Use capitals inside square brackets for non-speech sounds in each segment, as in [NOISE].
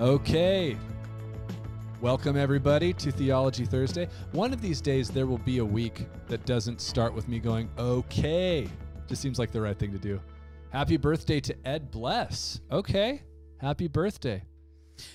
Okay. Welcome, everybody, to Theology Thursday. One of these days, there will be a week that doesn't start with me going, okay. Just seems like the right thing to do. Happy birthday to Ed Bless. Okay. Happy birthday.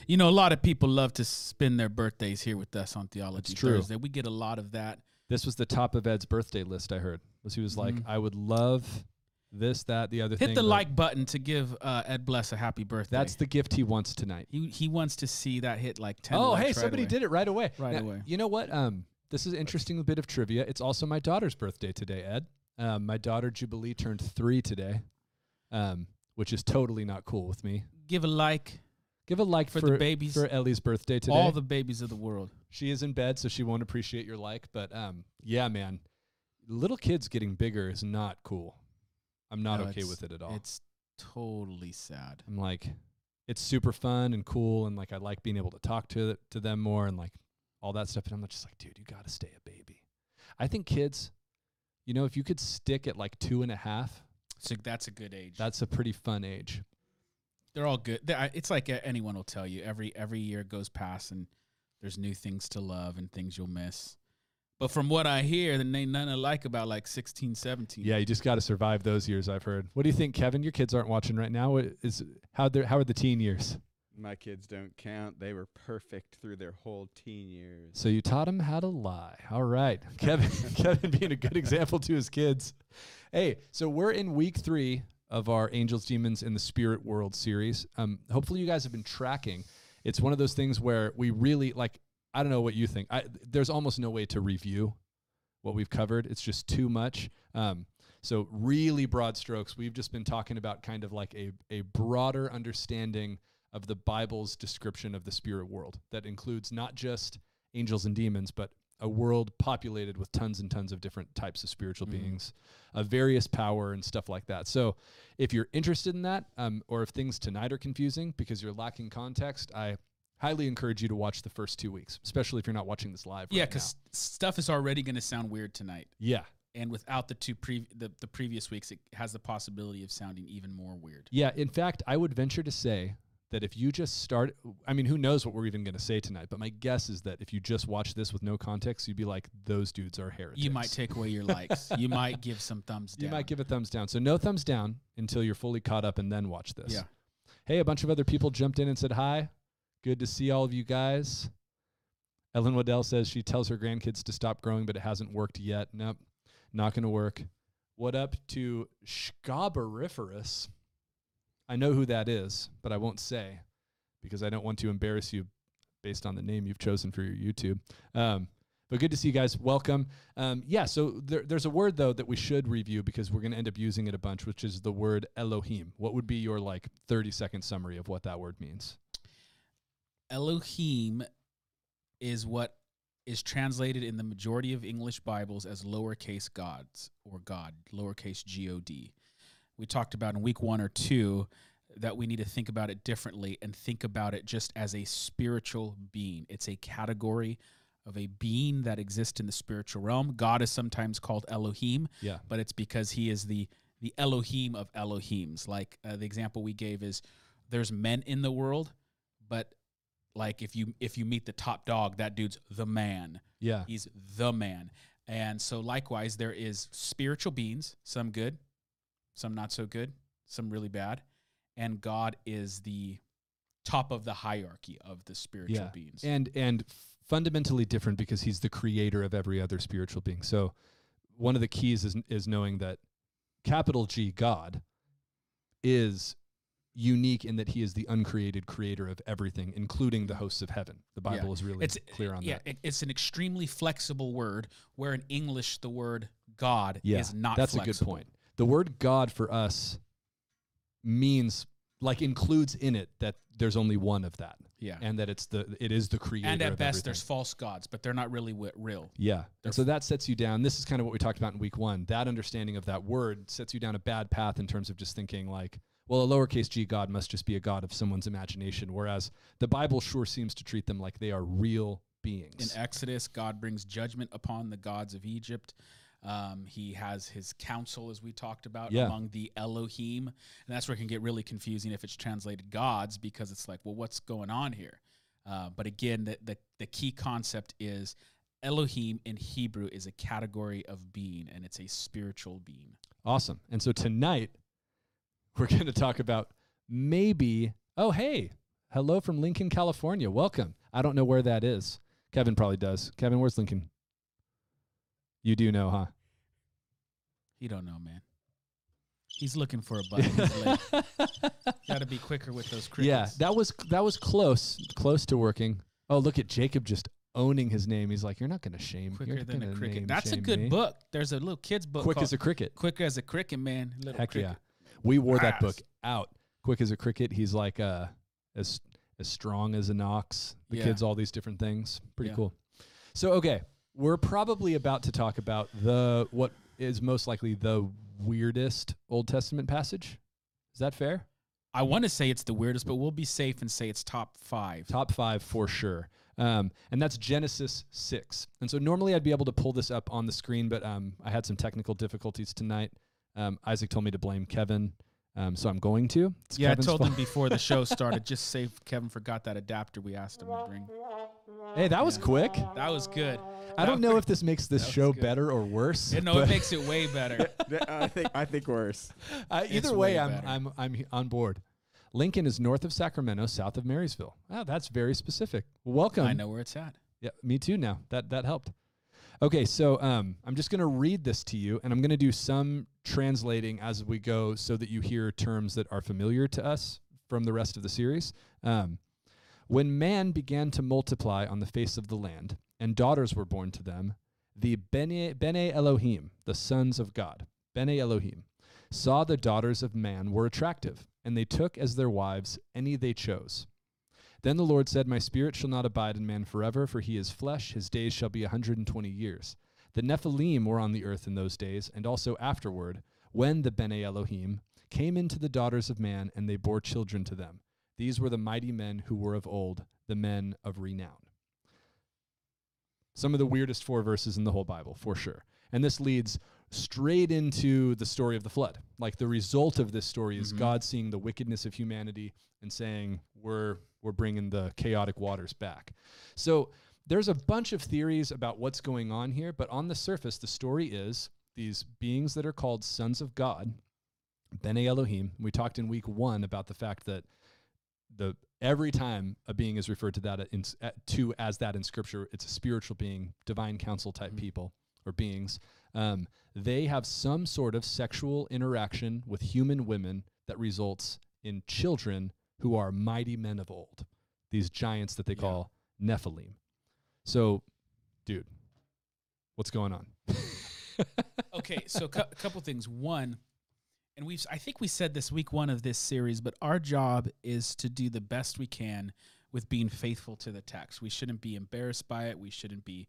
You know, a lot of people love to spend their birthdays here with us on Theology true. Thursday. We get a lot of that. This was the top of Ed's birthday list, I heard. Was he was like, Mhm. I would love this, that, the other thing. Hit the but like button to give uh, Ed Bless a happy birthday. That's the gift he wants tonight. he he wants to see that hit like ten. Oh, likes hey, right somebody away. did it right away. Right Now, away. You know what? Um, this is an interesting bit of trivia. It's also my daughter's birthday today, Ed. Um, my daughter Jubilee turned three today, um, which is totally not cool with me. Give a like Give a like for, for, the babies, for Ellie's birthday today. all the babies of the world. she is in bed, so she won't appreciate your like. But um, yeah, man, little kids getting bigger is not cool. I'm not No, okay with it at all. It's totally sad. I'm like, it's super fun and cool, and like I like being able to talk to to them more and like all that stuff. And I'm just like, dude, you got to stay a baby. I think kids, you know, if you could stick at like two and a half, So that's a good age. that's a pretty fun age. They're all good. It's like uh, anyone will tell you. Every every year goes past and there's new things to love and things you'll miss. But from what I hear, then ain't nothing I like about like 16, 17. Yeah, you just got to survive those years. I've heard. What do you think, Kevin? Your kids aren't watching right now. Is how they how are the teen years? My kids don't count. They were perfect through their whole teen years. So you taught them how to lie. All right. [LAUGHS] Kevin [LAUGHS] Kevin being a good example to his kids. Hey, so we're in week 3 of our Angels Demons and the Spirit World series. Um hopefully you guys have been tracking. It's one of those things where we really like I don't know what you think. I there's almost no way to review what we've covered. It's just too much. Um so really broad strokes. We've just been talking about kind of like a a broader understanding of the Bible's description of the spirit world that includes not just angels and demons, but a world populated with tons and tons of different types of spiritual Mhm. beings of various power and stuff like that. So, if you're interested in that, um, or if things tonight are confusing because you're lacking context, I highly encourage you to watch the first two weeks, especially if you're not watching this live. Yeah, right because stuff is already going to sound weird tonight. yeah, And without the two pre- the, the previous weeks, it has the possibility of sounding even more weird. Yeah, in fact, I would venture to say that if you just start, I mean, who knows what we're even going to say tonight, but my guess is that if you just watch this with no context, you'd be like, those dudes are heretics. You might take away your likes. you might [LAUGHS] give some thumbs down. You might give a thumbs down. So no thumbs down until you're fully caught up and then watch this. Yeah. Hey, a bunch of other people jumped in and said hi. Good to see all of you guys. Ellen Waddell says she tells her grandkids to stop growing, but it hasn't worked yet. Nope, not going to work. What up to Scaberiferous? I know who that is, but I won't say because I don't want to embarrass you based on the name you've chosen for your YouTube. Um, but good to see you guys. Welcome. Um, yeah, so there, there's a word though that we should review because we're going to end up using it a bunch, which is the word Elohim. What would be your like 30 second summary of what that word means? Elohim is what is translated in the majority of English Bibles as lowercase gods or God, lowercase G O D. We talked about in week one or two that we need to think about it differently and think about it just as a spiritual being. It's a category of a being that exists in the spiritual realm. God is sometimes called Elohim, Yeah. but it's because he is the the Elohim of Elohims. Like uh, the example we gave is there's men in the world, but like if you if you meet the top dog, that dude's the man. Yeah. He's the man. And so likewise there is spiritual beings, some good, some not so good, some really bad, and God is the top of the hierarchy of the spiritual Yeah. beings. And and fundamentally different because he's the creator of every other spiritual being. So one of the keys is is knowing that capital G God is unique in that he is the uncreated creator of everything, including the hosts of heaven. The Yeah. Bible is really it's clear on yeah, that. it, it's an extremely flexible word where in English the word God Yeah, is not That's flexible. a good point. The word God for us means like includes in it that there's only one of that Yeah. and that it's the it is the creator And at best, everything. there's false gods, but they're not really real. Yeah. They're And so that sets you down. This is kind of what we talked about in week one. That understanding of that word sets you down a bad path in terms of just thinking like, well, a lowercase g God must just be a God of someone's imagination. Whereas the Bible sure seems to treat them like they are real beings. In. Exodus, God brings judgment upon the gods of Egypt. Um, he has his council, as we talked about, Yeah. among the Elohim, and that's where it can get really confusing if it's translated gods because it's like, well, what's going on here? Uh, but again, the, the the key concept is Elohim in Hebrew is a category of being, and it's a spiritual being. Awesome. And so tonight we're going to talk about maybe. Oh, hey, hello from Lincoln, California. Welcome. I don't know where that is. Kevin probably does. Kevin, where's Lincoln? You do know, huh? He don't know, man. He's looking for a button. [LAUGHS] Got to be quicker with those crickets. yeah, that was that was close, close to working. Oh, look at Jacob just owning his name. He's like, "You're not going to shame. quicker you're than a cricket. That's a good me." book. There's a little kid's book. Quick as a cricket. Quick as a cricket, man. Little Heck cricket. yeah. We wore that book out. Quick as a cricket. He's like uh as as strong as an ox. The Yeah. kids all these different things. Pretty Yeah. cool. So okay, we're probably about to talk about the what is most likely the weirdest Old Testament passage. Is that fair? I want to say it's the weirdest, but we'll be safe and say it's top five. Top five for sure. Um, and that's Genesis 6. And so normally I'd be able to pull this up on the screen, but um, I had some technical difficulties tonight. Um, Isaac told me to blame Kevin, um, so I'm going to. It's yeah, Kevin's I told fault. him before the show [LAUGHS] started. Just say Kevin forgot that adapter we asked him to bring. Hey, that was quick. That was good. I don't know if this makes this show good. better or worse. Yeah, no, it makes it way better. [LAUGHS] I think I think worse. [LAUGHS] uh, either way, way I'm. I'm I'm on board. Lincoln is north of Sacramento, south of Marysville. Oh, that's very specific. Welcome. I know where it's at. Yeah, me too. Now that that helped. Okay, so um, I'm just going to read this to you, and I'm going to do some translating as we go, so that you hear terms that are familiar to us from the rest of the series. Um, when man began to multiply on the face of the land, and daughters were born to them, the Bene, Bene Elohim, the sons of God, Bene Elohim, saw the daughters of man were attractive, and they took as their wives any they chose. Then the Lord said, My spirit shall not abide in man forever, for he is flesh, his days shall be a hundred and twenty years. The Nephilim were on the earth in those days, and also afterward, when the Bene Elohim came into the daughters of man, and they bore children to them. These were the mighty men who were of old, the men of renown. Some of the weirdest four verses in the whole Bible, for sure. And this leads straight into the story of the flood. Like the result of this story is Mhm. God seeing the wickedness of humanity and saying, "We're we're bringing the chaotic waters back." So there's a bunch of theories about what's going on here, but on the surface, the story is these beings that are called sons of God, Bene Elohim. We talked in week one about the fact that the every time a being is referred to that in, to as that in Scripture, it's a spiritual being, divine council type Mhm. people or beings. Um, they have some sort of sexual interaction with human women that results in children who are mighty men of old. These giants that they Yeah. call Nephilim. So, dude, what's going on? [LAUGHS] okay, so a cou- couple things. One, and we've I think we said this week one of this series, but our job is to do the best we can with being faithful to the text. We shouldn't be embarrassed by it. We shouldn't be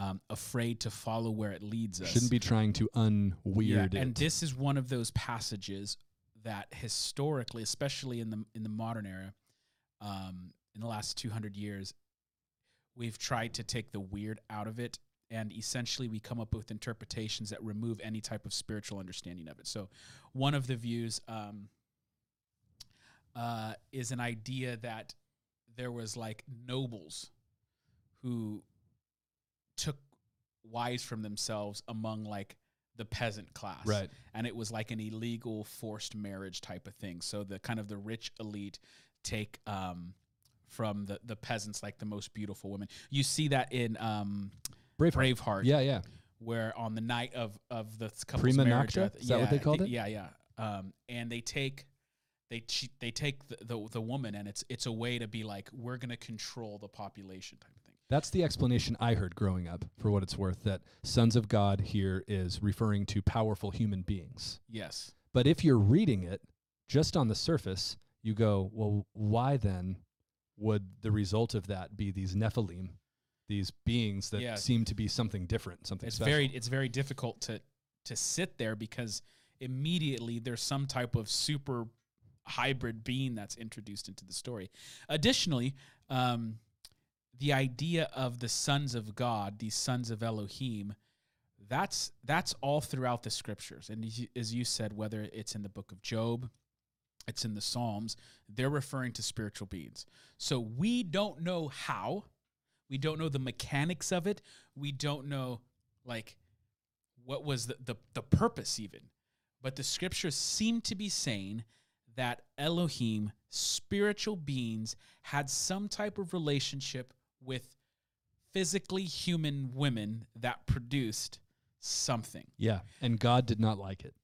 um, afraid to follow where it leads us. Shouldn't be trying to unweird yeah, it. and this is one of those passages that historically, especially in the in the modern era, um, in the last two hundred years, we've tried to take the weird out of it, and essentially we come up with interpretations that remove any type of spiritual understanding of it. So, one of the views um, uh, is an idea that there was like nobles who took wives from themselves among like the peasant class right. and it was like an illegal forced marriage type of thing. So the kind of the rich elite take um, from the the peasants like the most beautiful women. You see that in um, Braveheart. Braveheart, Yeah, yeah. where on the night of of the couple's Prima marriage, nocta? Th- Is that what they called it? Yeah, yeah. Um, and they take they they take the, the the woman, and it's it's a way to be like we're gonna control the population type. That's the explanation I heard growing up, for what it's worth, that sons of God here is referring to powerful human beings. Yes. But if you're reading it just on the surface, you go, well, why then would the result of that be these Nephilim, these beings that Yeah. seem to be something different, something it's special? very it's very difficult to to sit there because immediately there's some type of super hybrid being that's introduced into the story. Additionally, um, the idea of the sons of God, these sons of Elohim, that's that's all throughout the scriptures. And as you, said whether it's in the book of job it's in the psalms they're referring to spiritual beings. So we don't know how. We don't know the mechanics of it. We don't know like what was the, the, the purpose even. But the scriptures seem to be saying that elohim spiritual beings had some type of relationship with physically human women that produced something. Yeah. And God did not like it.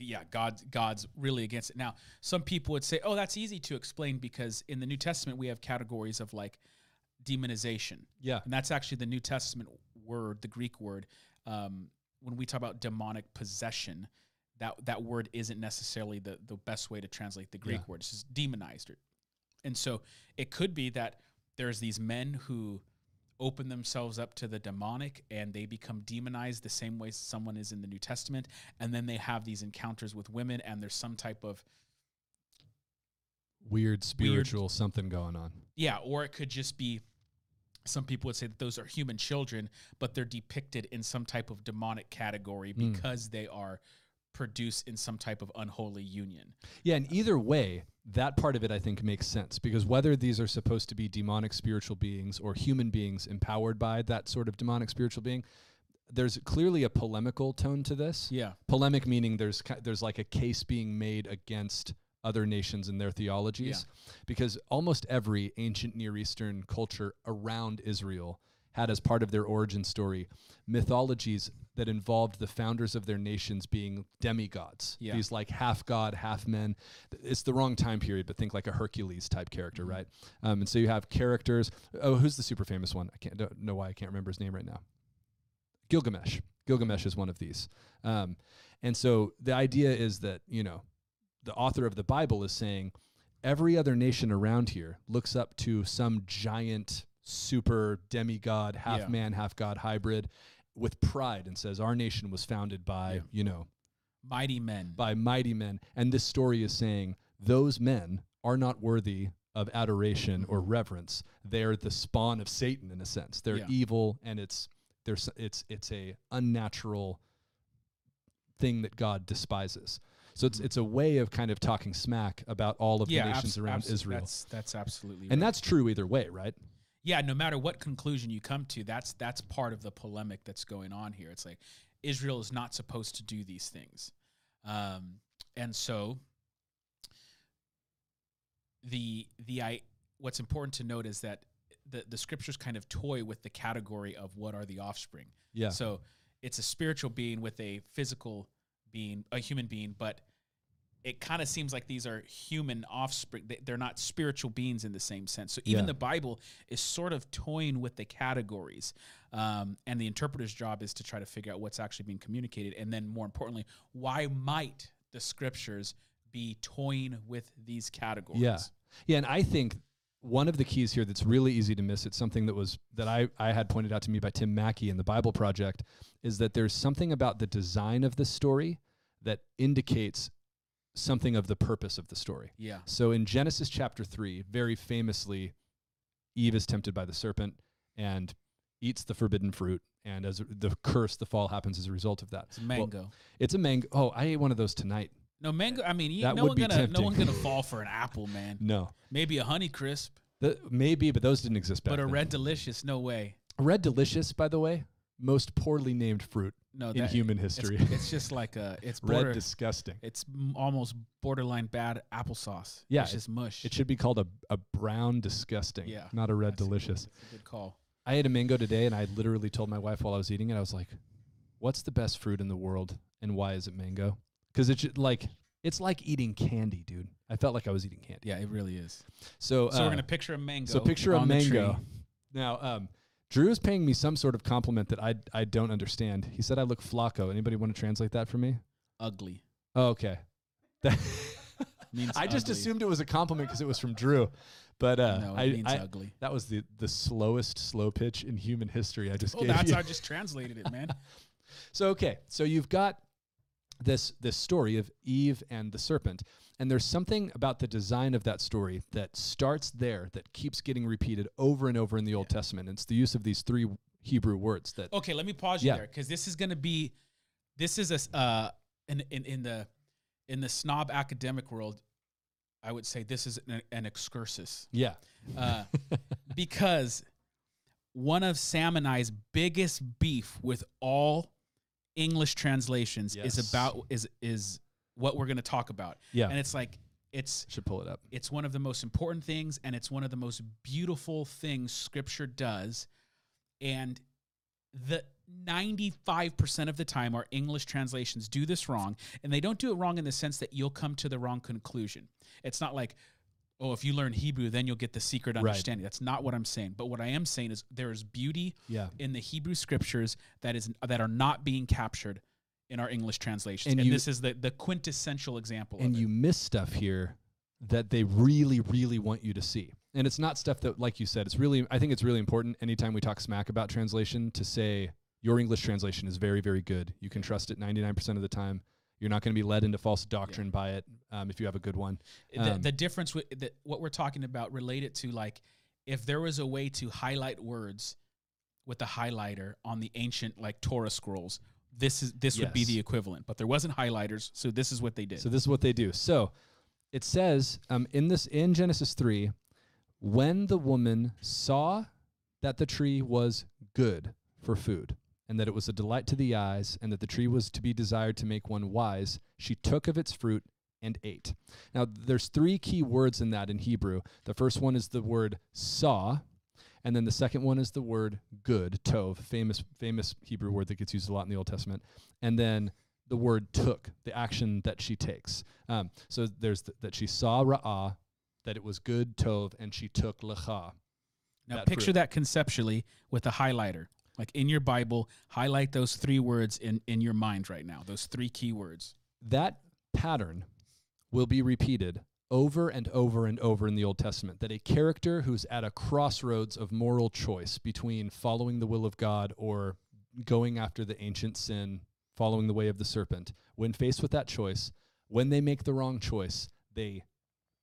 Yeah, God God's really against it. Now, some people would say, "Oh, that's easy to explain because in the New Testament we have categories of like demonization." Yeah. And that's actually the New Testament word, the Greek word. Um, when we talk about demonic possession, that that word isn't necessarily the the best way to translate the Greek Yeah. word. It's just demonized. And so it could be that there's these men who open themselves up to the demonic and they become demonized the same way someone is in the New Testament. And then they have these encounters with women and there's some type of Weird spiritual something going on. Yeah, or it could just be some people would say that those are human children, but they're depicted in some type of demonic category Mm. because they are produced in some type of unholy union. Yeah, and either way, that part of it I think makes sense because whether these are supposed to be demonic spiritual beings or human beings empowered by that sort of demonic spiritual being, there's clearly a polemical tone to this. Yeah. Polemic meaning there's there's like a case being made against other nations and their theologies because almost every ancient Near Eastern culture around Israel had as part of their origin story mythologies that involved the founders of their nations being demigods. Yeah. These like half god, half men. It's the wrong time period, but think like a Hercules type character, Mhm. right? Um, and so you have characters. Oh, who's the super famous one? I can't don't know why I can't remember his name right now. Gilgamesh. Gilgamesh is one of these. Um, and so the idea is that, you know, the author of the Bible is saying every other nation around here looks up to some giant super demigod, half Yeah. man, half god hybrid with pride and says our nation was founded by, Yeah. you know, Mighty men. by mighty men. And this story is saying those men are not worthy of adoration or reverence. They're the spawn of Satan in a sense. They're Yeah. evil and it's there's it's it's a unnatural thing that God despises. So it's Mhm. it's a way of kind of talking smack about all of yeah, the nations abs- around abs- Israel. That's that's absolutely And right. that's true either way, right? Yeah, no matter what conclusion you come to, that's that's part of the polemic that's going on here. It's like Israel is not supposed to do these things, um, and so the the I what's important to note is that the the scriptures kind of toy with the category of what are the offspring. Yeah. So it's a spiritual being with a physical being, a human being, but it kind of seems like these are human offspring. They- They're not spiritual beings in the same sense. So even Yeah. the Bible is sort of toying with the categories. Um, and the interpreter's job is to try to figure out what's actually being communicated. And then more importantly, why might the scriptures be toying with these categories? Yeah. Yeah, and I think one of the keys here that's really easy to miss, it's something that was that I, I had pointed out to me by Tim Mackie in the Bible Project, is that there's something about the design of the story that indicates something of the purpose of the story. Yeah. So in Genesis chapter 3, very famously, Eve is tempted by the serpent and eats the forbidden fruit. And as the curse, the fall happens as a result of that. It's a mango. It's a mango. Oh, I ate one of those tonight. no mango. I mean, you, That no would one be gonna no tempting. one gonna fall for an apple, man. [LAUGHS] No, Maybe a honey crisp, the, maybe, but those didn't exist back but a then. red delicious, no way. Red Delicious, by the way, most poorly named fruit No, in that, human history. it's [LAUGHS] just like a it's Red disgusting. it's m- almost borderline bad applesauce. Yeah, it's just mush. It should be called a, a brown disgusting, Yeah, not a red That's a good- delicious. that's a good call. I ate a mango today, and I literally told my wife while I was eating it, I was like, "What's the best fruit in the world, and why is it mango?" Because it's like it's like eating candy, dude. I felt like I was eating candy. Yeah, it really is. So, So uh, we're gonna picture a mango. so picture a mango. Now, um, Drew is paying me some sort of compliment that I I don't understand. He said I look flaco. Anybody want to translate that for me? Ugly. Oh, okay. That [LAUGHS] Means I just ugly. assumed it was a compliment because it was from Drew, but uh, no, it I, means I ugly. that was the the slowest slow pitch in human history. I just Oh, gave that's you. how I just translated it, man. [LAUGHS] [LAUGHS] So okay, so you've got this this story of Eve and the serpent, and there's something about the design of that story that starts there that keeps getting repeated over and over in the Old Testament. It's the use of these three Hebrew words that Okay, let me pause you Yeah. there because this is going to be, this is a uh, in, in in the in the snob academic world, I would say this is an, an excursus yeah uh, [LAUGHS] because one of Sam and I's biggest beef with all English translations is about is is what we're going to talk about, yeah. And it's like it's should pull it up. it's one of the most important things and it's one of the most beautiful things scripture does. And the 95% of the time our english translations do this wrong and they don't do it wrong in the sense that you'll come to the wrong conclusion. It's not like oh if you learn hebrew then you'll get the secret Right. understanding. That's not what i'm saying. But what i am saying is there is beauty yeah. in the hebrew scriptures that is that are not being captured in our english translations. And and, you- this is the, the quintessential example and of it. you miss stuff here that they really really want you to see. And it's not stuff that like you said it's really i think it's really important anytime we talk smack about translation to say your english translation is very very good. You can trust it 99% of the time. You're not going to be led into false doctrine by it um, if you have a good one. The, Um, the difference with the, what we're talking about related to like if there was a way to highlight words with a highlighter on the ancient like Torah scrolls, this is this would be the equivalent. But there wasn't highlighters, so this is what they did. So this is what they do. So it says um, in this in Genesis three, when the woman saw that the tree was good for food, and that it was a delight to the eyes, and that the tree was to be desired to make one wise, she took of its fruit and ate. Now there's three key words in that in Hebrew. The first one is the word saw. And then the second one is the word good, tov, famous famous Hebrew word that gets used a lot in the Old Testament. And then the word took, the action that she takes. Um, so there's th- that she saw ra'ah, that it was good, tov, and she took lecha. now that picture fruit. that conceptually with a highlighter. Like in your Bible, highlight those three words in, in your mind right now. Those three key words. That pattern will be repeated over and over and over in the Old Testament. That a character who's at a crossroads of moral choice between following the will of God or going after the ancient sin, following the way of the serpent, when faced with that choice, when they make the wrong choice, they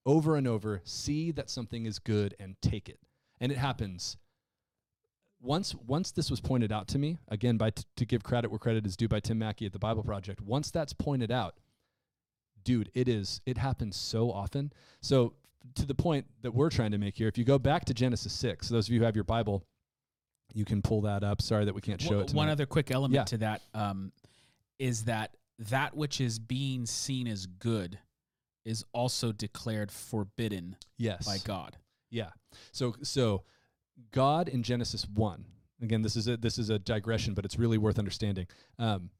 over and over see that something is good and take it. And it happens once once this was pointed out to me again by t- to give credit where credit is due by Tim Mackie at the Bible Project once that's pointed out dude it is it happens so often so to the point that we're trying to make here if you go back to Genesis 6 those of you who have your Bible you can pull that up sorry that we can't show One- it tonight. One other quick element Yeah. to that um, is that that which is being seen as good is also declared forbidden yes by God. Yeah. So so God in Genesis 1. Again, this is a this is a digression, but it's really worth understanding. Um,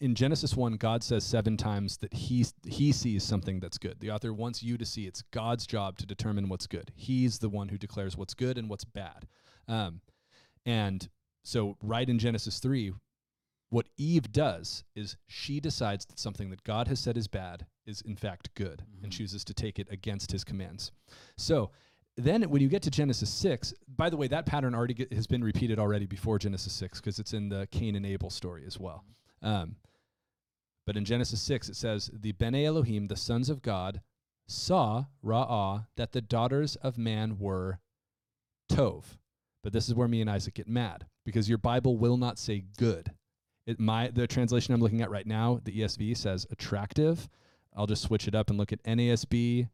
in Genesis 1, God says seven times that he he sees something that's good. The author wants you to see it's God's job to determine what's good. He's the one who declares what's good and what's bad. Um, and so right in Genesis 3, what Eve does is she decides that something that God has said is bad is in fact good and Mhm. chooses to take it against his commands. So then when you get to Genesis 6, by the way, that pattern already get, has been repeated already before Genesis 6 because it's in the Cain and Abel story as well. Um, but in Genesis 6, it says, The Bene Elohim, the sons of God, saw, Ra'ah, that the daughters of man were Tov. But this is where me and Isaac get mad because your Bible will not say good. It my the translation I'm looking at right now, the ESV says attractive. I'll just switch it up and look at NASB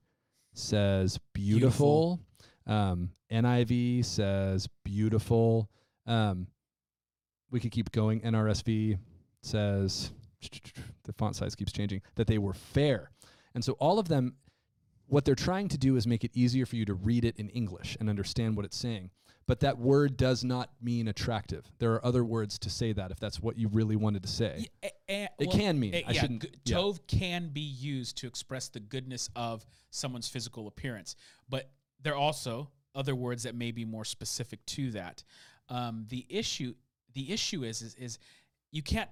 says beautiful. Um, NIV says beautiful. Um, we could keep going. NRSV says the font size keeps changing that they were fair. And so all of them what they're trying to do is make it easier for you to read it in English and understand what it's saying. But that word does not mean attractive. There are other words to say that if that's what you really wanted to say. Y- a- a- It well, can mean. eh, I yeah, shouldn't. g- yeah. Tov can be used to express the goodness of someone's physical appearance, but there are also other words that may be more specific to that. Um, the issue, the issue is, is, is you can't,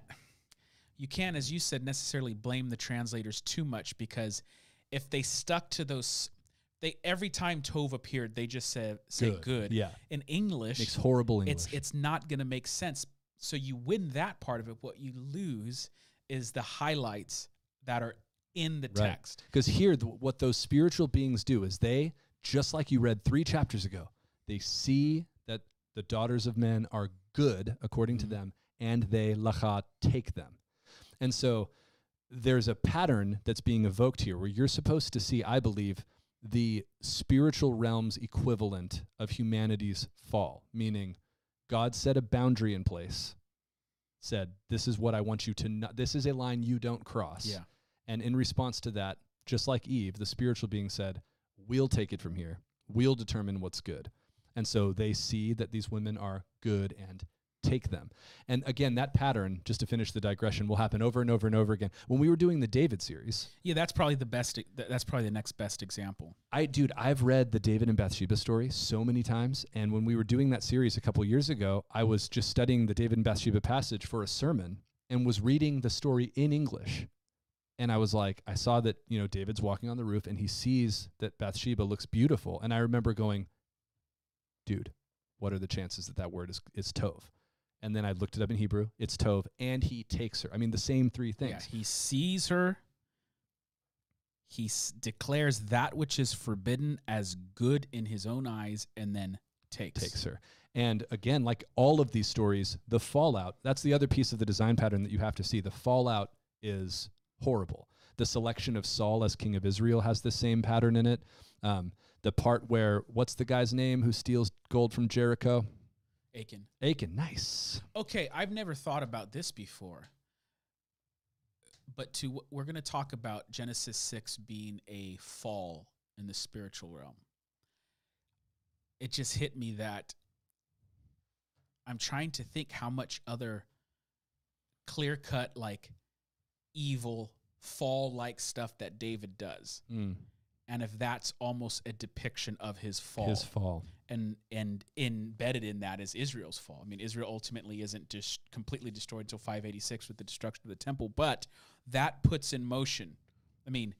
you can't, as you said, necessarily blame the translators too much because if they stuck to those, they every time Tov appeared, they just said say good. Yeah. In English, Makes horrible English. it's it's not going to make sense. So you win that part of it. What you lose is the highlights that are in the Right. text. Because here, th- what those spiritual beings do is they, just like you read three chapters ago, they see that the daughters of men are good according Mhm. to them, and they lacha take them. And so there's a pattern that's being evoked here where you're supposed to see, I believe, the spiritual realm's equivalent of humanity's fall, meaning God set a boundary in place, said, This is what I want you to not, this is a line you don't cross. Yeah. And in response to that, just like Eve, the spiritual being said, We'll take it from here. We'll determine what's good. And so they see that these women are good and take them. And again, that pattern, just to finish the digression, will happen over and over and over again. When we were doing the David series, Yeah, that's probably the best. That's probably the next best example. I dude, I've read the David and Bathsheba story so many times, and when we were doing that series a couple years ago, I was just studying the David and Bathsheba passage for a sermon and was reading the story in English. And I was like, I saw that, you know, David's walking on the roof and he sees that Bathsheba looks beautiful, and I remember going, dude, what are the chances that that word is is tov? And then I looked it up in Hebrew. It's tov, and he takes her. I mean, the same three Yeah, things. he sees her. He s- declares that which is forbidden as good in his own eyes, and then takes. takes her. And again, like all of these stories, the fallout, that's the other piece of the design pattern that you have to see. The fallout is horrible. The selection of Saul as king of Israel has the same pattern in it. Um, the part where, what's the guy's name who steals gold from Jericho? Achan. Aiken, nice. Okay, I've never thought about this before. But to we're going to talk about Genesis 6 being a fall in the spiritual realm. It just hit me that I'm trying to think how much other clear-cut like evil fall like stuff that David does. Mm, And if that's almost a depiction of his fall His fall. And and embedded in that is Israel's fall. I mean, Israel ultimately isn't just completely destroyed until 586 with the destruction of the temple, but that puts in motion. I mean,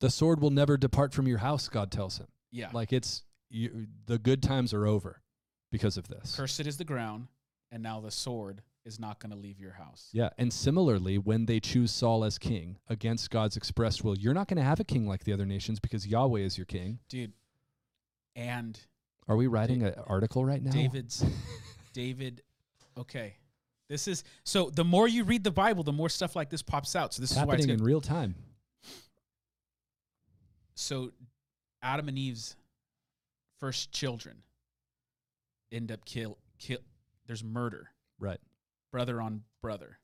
The sword will never depart from your house, God tells him. yeah, Like it's, you, the good times are over because of this. cursed is the ground, and now the sword is not going to leave your house. Yeah, and similarly, when they choose Saul as king against God's expressed will, you're not going to have a king like the other nations because Yahweh is your king. Dude, and Are we writing an article right now? David's [LAUGHS] David. Okay, this is so. The more you read the Bible, the more stuff like this pops out. So this It's is why it's good. in real time. so Adam and Eve's first children end up kill kill there's murder Right. brother on brother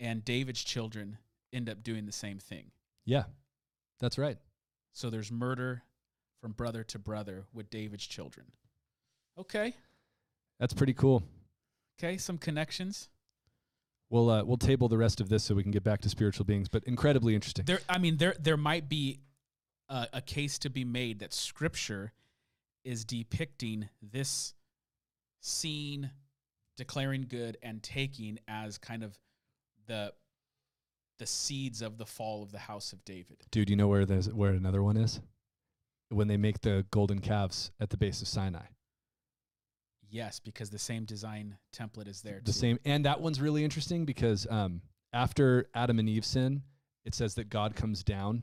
and David's children end up doing the same thing Yeah, that's right. so there's murder from brother to brother with David's children okay That's pretty cool. okay some connections We'll uh, we'll table the rest of this so we can get back to spiritual beings, but incredibly interesting. there I mean there there might be a, a case to be made that scripture is depicting this scene declaring good and taking as kind of the the seeds of the fall of the house of David. Dude, you know where there's where another one is? When they make the golden calves at the base of Sinai. Yes, because the same design template is there the too. same and that one's really interesting because um, after adam and eve sin it says that god comes down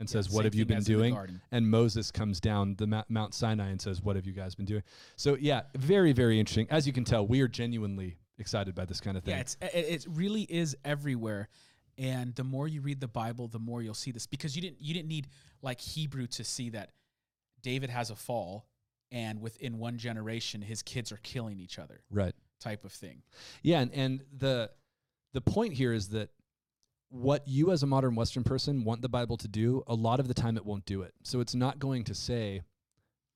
and Yeah, says what have you been as in the doing and moses comes down the Ma- mount sinai and says what have you guys been doing so yeah very very interesting as you can tell we are genuinely excited by this kind of thing Yeah, it's it, it really is everywhere. And the more you read the Bible, the more you'll see this because you didn't you didn't need like Hebrew to see that David has a fall and within one generation his kids are killing each other right. type of thing. yeah and, and the the point here is that what you as a modern western person want the bible to do a lot of the time it won't do it. So it's not going to say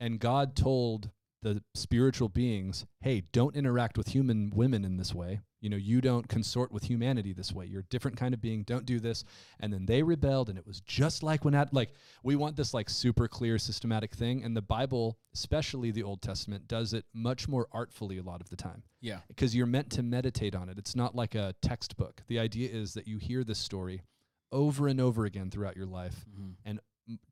and god told the spiritual beings hey don't interact with human women in this way you know you don't consort with humanity this way you're a different kind of being don't do this and then they rebelled and it was just like when at like we want this like super clear systematic thing and the bible especially the old testament does it much more artfully a lot of the time Yeah. because you're meant to meditate on it. It's not like a textbook. The idea is that you hear this story over and over again throughout your life. Mm-hmm. and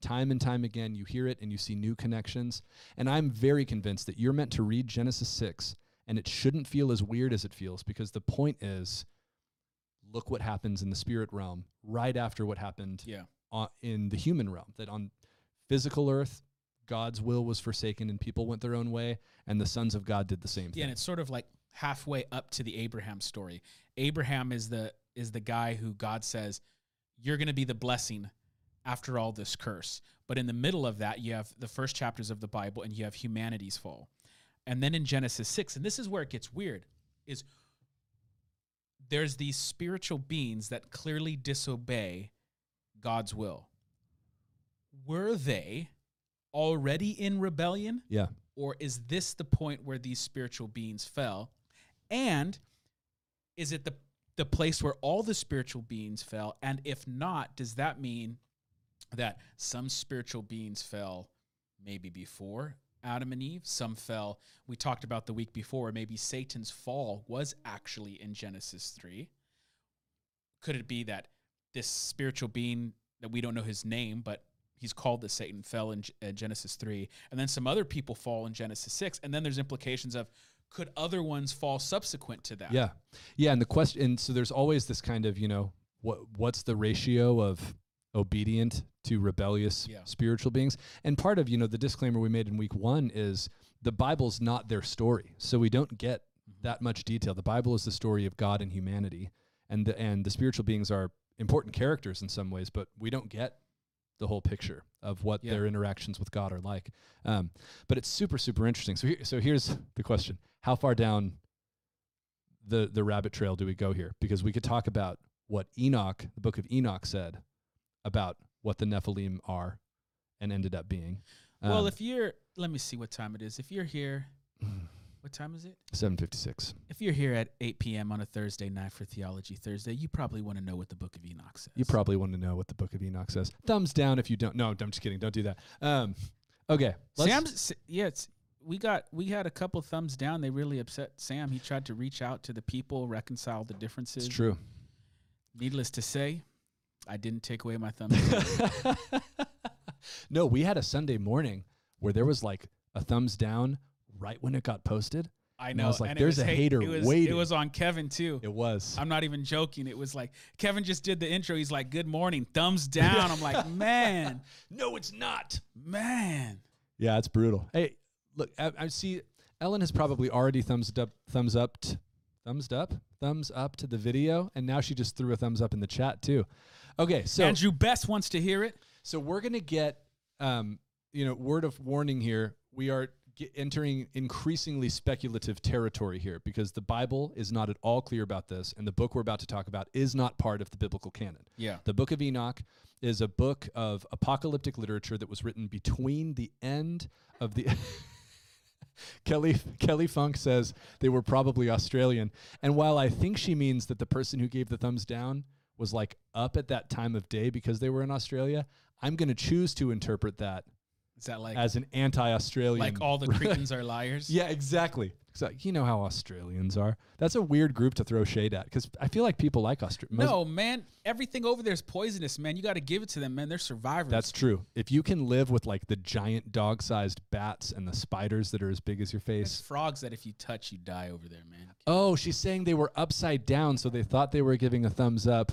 Time and time again, you hear it and you see new connections. And I'm very convinced that you're meant to read Genesis 6 and it shouldn't feel as weird as it feels because the point is look what happens in the spirit realm right after what happened Yeah. on, in the human realm. That on physical earth, God's will was forsaken and people went their own way, and the sons of God did the same Yeah, thing. and it's sort of like halfway up to the Abraham story. Abraham is the is the guy who God says, "You're going to be the blessing after all this curse." But in the middle of that, you have the first chapters of the Bible and you have humanity's fall. And then in Genesis 6, and this is where it gets weird, is there's these spiritual beings that clearly disobey God's will. Were they already in rebellion? yeah. or is this the point where these spiritual beings fell and is it the the place where all the spiritual beings fell and if not does that mean that some spiritual beings fell maybe before Adam and Eve some fell we talked about the week before maybe Satan's fall was actually in Genesis 3 could it be that this spiritual being that we don't know his name but he's called the Satan fell in uh, Genesis 3 and then some other people fall in Genesis 6 and then there's implications of could other ones fall subsequent to that Yeah. Yeah. And the question, and so there's always this kind of, you know, what what's the ratio of obedient to rebellious Yeah. spiritual beings? And part of, you know, the disclaimer we made in week one is the Bible's not their story. So we don't get that much detail. The Bible is the story of God and humanity. And the, and the spiritual beings are important characters in some ways, but we don't get the whole picture of what Yeah. their interactions with God are like. Um, but it's super, super interesting. So, here, so here's the question: How far down the the rabbit trail do we go here? Because we could talk about what Enoch, the book of Enoch, said about what the Nephilim are, and ended up being. well Um, if you're let me see what time it is if you're here [SIGHS] what time is it seven fifty six. if you're here at 8 p.m. on a Thursday night for Theology Thursday you probably want to know what the book of Enoch says You probably want to know what the book of Enoch says. Thumbs down if you don't. No, I'm just kidding. Don't do that. Um, okay, Sam's yeah, it's, we got we had a couple thumbs down. They really upset Sam. He tried to reach out to the people, reconcile the differences. It's true. Needless to say, I didn't take away my thumbs. [LAUGHS] no, we had a Sunday morning where there was like a thumbs down right when it got posted. I And I know. was like, and it "There's was a hate- hater it was, waiting." It was on Kevin too. It was. I'm not even joking. It was like Kevin just did the intro. He's like, "Good morning, thumbs down." I'm like, [LAUGHS] "Man, no, it's not. man." Yeah, it's brutal. Hey, look, I, I see Ellen has probably already thumbs up, thumbs up, thumbs up, thumbs up to the video, and now she just threw a thumbs up in the chat too. Okay, so Andrew Best wants to hear it. so we're gonna get, um, you know, word of warning here. We are entering increasingly speculative territory here because the Bible is not at all clear about this, and the book we're about to talk about is not part of the biblical canon. Yeah. The Book of Enoch is a book of apocalyptic literature that was written between the end of the. [LAUGHS] Kelly Kelly Funk says they were probably Australian, and while I think she means that the person who gave the thumbs down was like up at that time of day because they were in Australia, I'm going to choose to interpret that Is that like as an anti-Australian. like all the [LAUGHS] Cretans are liars? yeah, exactly. It's like you know how Australians are. That's a weird group to throw shade at because I feel like people like Australia. No, man. Everything over there is poisonous, man. You got to give it to them, man. They're survivors. That's true. If you can live with like the giant dog-sized bats and the spiders that are as big as your There's face. frogs that if you touch, you die over there, man. Oh, she's saying they were upside down, so they thought they were giving a thumbs up.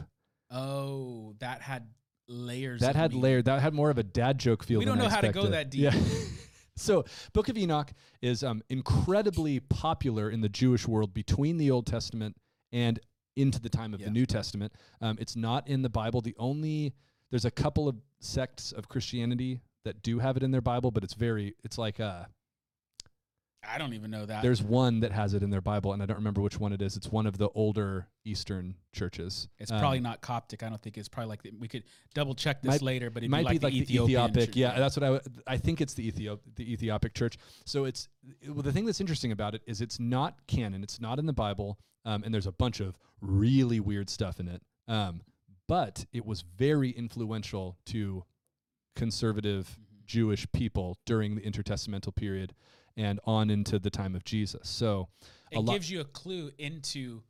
Oh, that had layers. That had meaning. layer. That had more of a dad joke feel. We don't I know how to go that deep. Yeah. [LAUGHS] so, Book of Enoch is um, incredibly popular in the Jewish world between the Old Testament and into the time of Yeah. the New Testament. Um, it's not in the Bible. The only there's a couple of sects of Christianity that do have it in their Bible, but it's very it's like uh I don't even know that. There's one that has it in their Bible, and I don't remember which one it is. It's one of the older Eastern churches. it's Um, probably not Coptic. I don't think it's probably like the, we could double check this Might- later, but It might be like, be like the the Ethiopian Ethiopic. church, Yeah, that's what I. w- I think it's the Ethiop the Ethiopic church. So it's well, the thing that's interesting about it is it's not canon. It's not in the Bible, um, and there's a bunch of really weird stuff in it. Um, but it was very influential to conservative Mhm. Jewish people during the intertestamental period and on into the time of Jesus. So It lot- gives you a clue into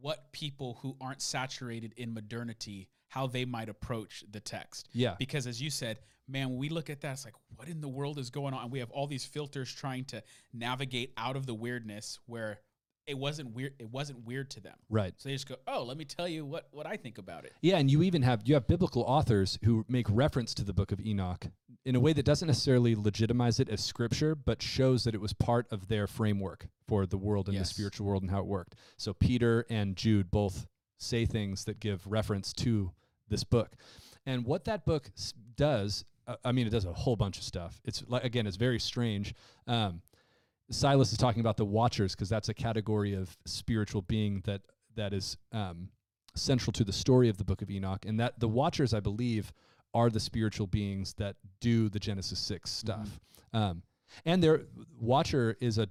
what people who aren't saturated in modernity how they might approach the text. yeah, Because as you said, man, when we look at that, it's like, what in the world is going on? And we have all these filters trying to navigate out of the weirdness where it wasn't weird. It wasn't weird to them. Right. So they just go, "Oh, let me tell you what what I think about it." Yeah, and you even have you have biblical authors who make reference to the book of Enoch in a way that doesn't necessarily legitimize it as scripture, but shows that it was part of their framework for the world and Yes. the spiritual world and how it worked. So Peter and Jude both say things that give reference to this book. And what that book does, uh, I mean, it does a whole bunch of stuff. It's like again, it's very strange. Um, Silas is talking about the Watchers because that's a category of spiritual being that that is um, central to the story of the Book of Enoch, and that the Watchers, I believe, are the spiritual beings that do the Genesis six stuff. Um, and their Watcher is a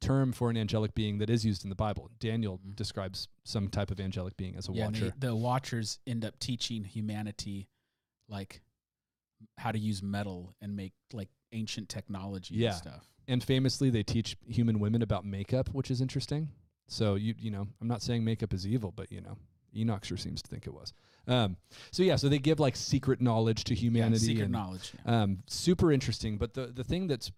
term for an angelic being that is used in the Bible. Daniel Mhm. describes some type of angelic being as a yeah, watcher. they- the Watchers end up teaching humanity, like how to use metal and make like ancient technology Yeah. and stuff. And famously they teach human women about makeup which is interesting so you you know i'm not saying makeup is evil but you know enoch sure seems to think it was um, so yeah so they give like secret knowledge to Yeah, humanity secret and, knowledge. yeah. um, super interesting but the the thing that's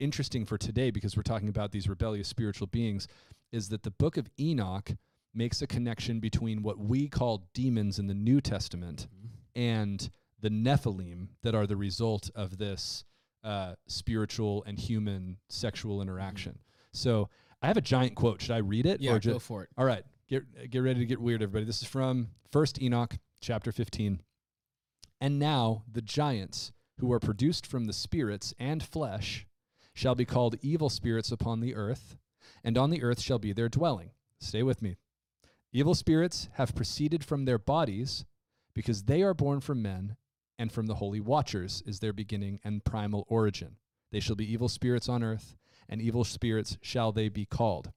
interesting for today because we're talking about these rebellious spiritual beings is that the book of enoch makes a connection between what we call demons in the new testament Mhm. and the Nephilim that are the result of this uh, spiritual and human sexual interaction. So I have a giant quote. Should I read it? Yeah, or go for it. All right, get get ready to get weird, everybody. This is from First Enoch, chapter fifteen. And now the giants who are produced from the spirits and flesh shall be called evil spirits upon the earth, and on the earth shall be their dwelling. Stay with me. Evil spirits have proceeded from their bodies because they are born from men, and from the holy watchers is their beginning and primal origin. They shall be evil spirits on earth, and evil spirits shall they be called.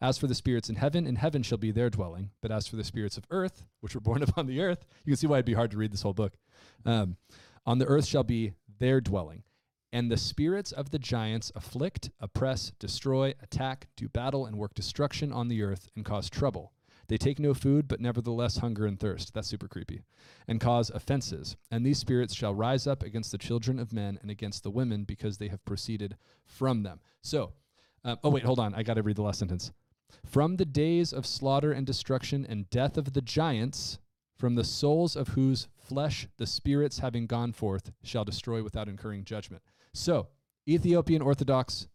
As for the spirits in heaven, in heaven shall be their dwelling. But as for the spirits of earth, which were born [LAUGHS] upon the earth, you can see why it'd be hard to read this whole book. Um, on the earth shall be their dwelling. And the spirits of the giants afflict, oppress, destroy, attack, do battle, and work destruction on the earth, and cause trouble. They take no food, but nevertheless hunger and thirst. That's super creepy. And cause offenses. And these spirits shall rise up against the children of men and against the women, because they have proceeded from them. So, um, oh, wait, hold on. I got to read the last sentence. From the days of slaughter and destruction and death of the giants, from the souls of whose flesh the spirits having gone forth shall destroy without incurring judgment. So, Ethiopian Orthodox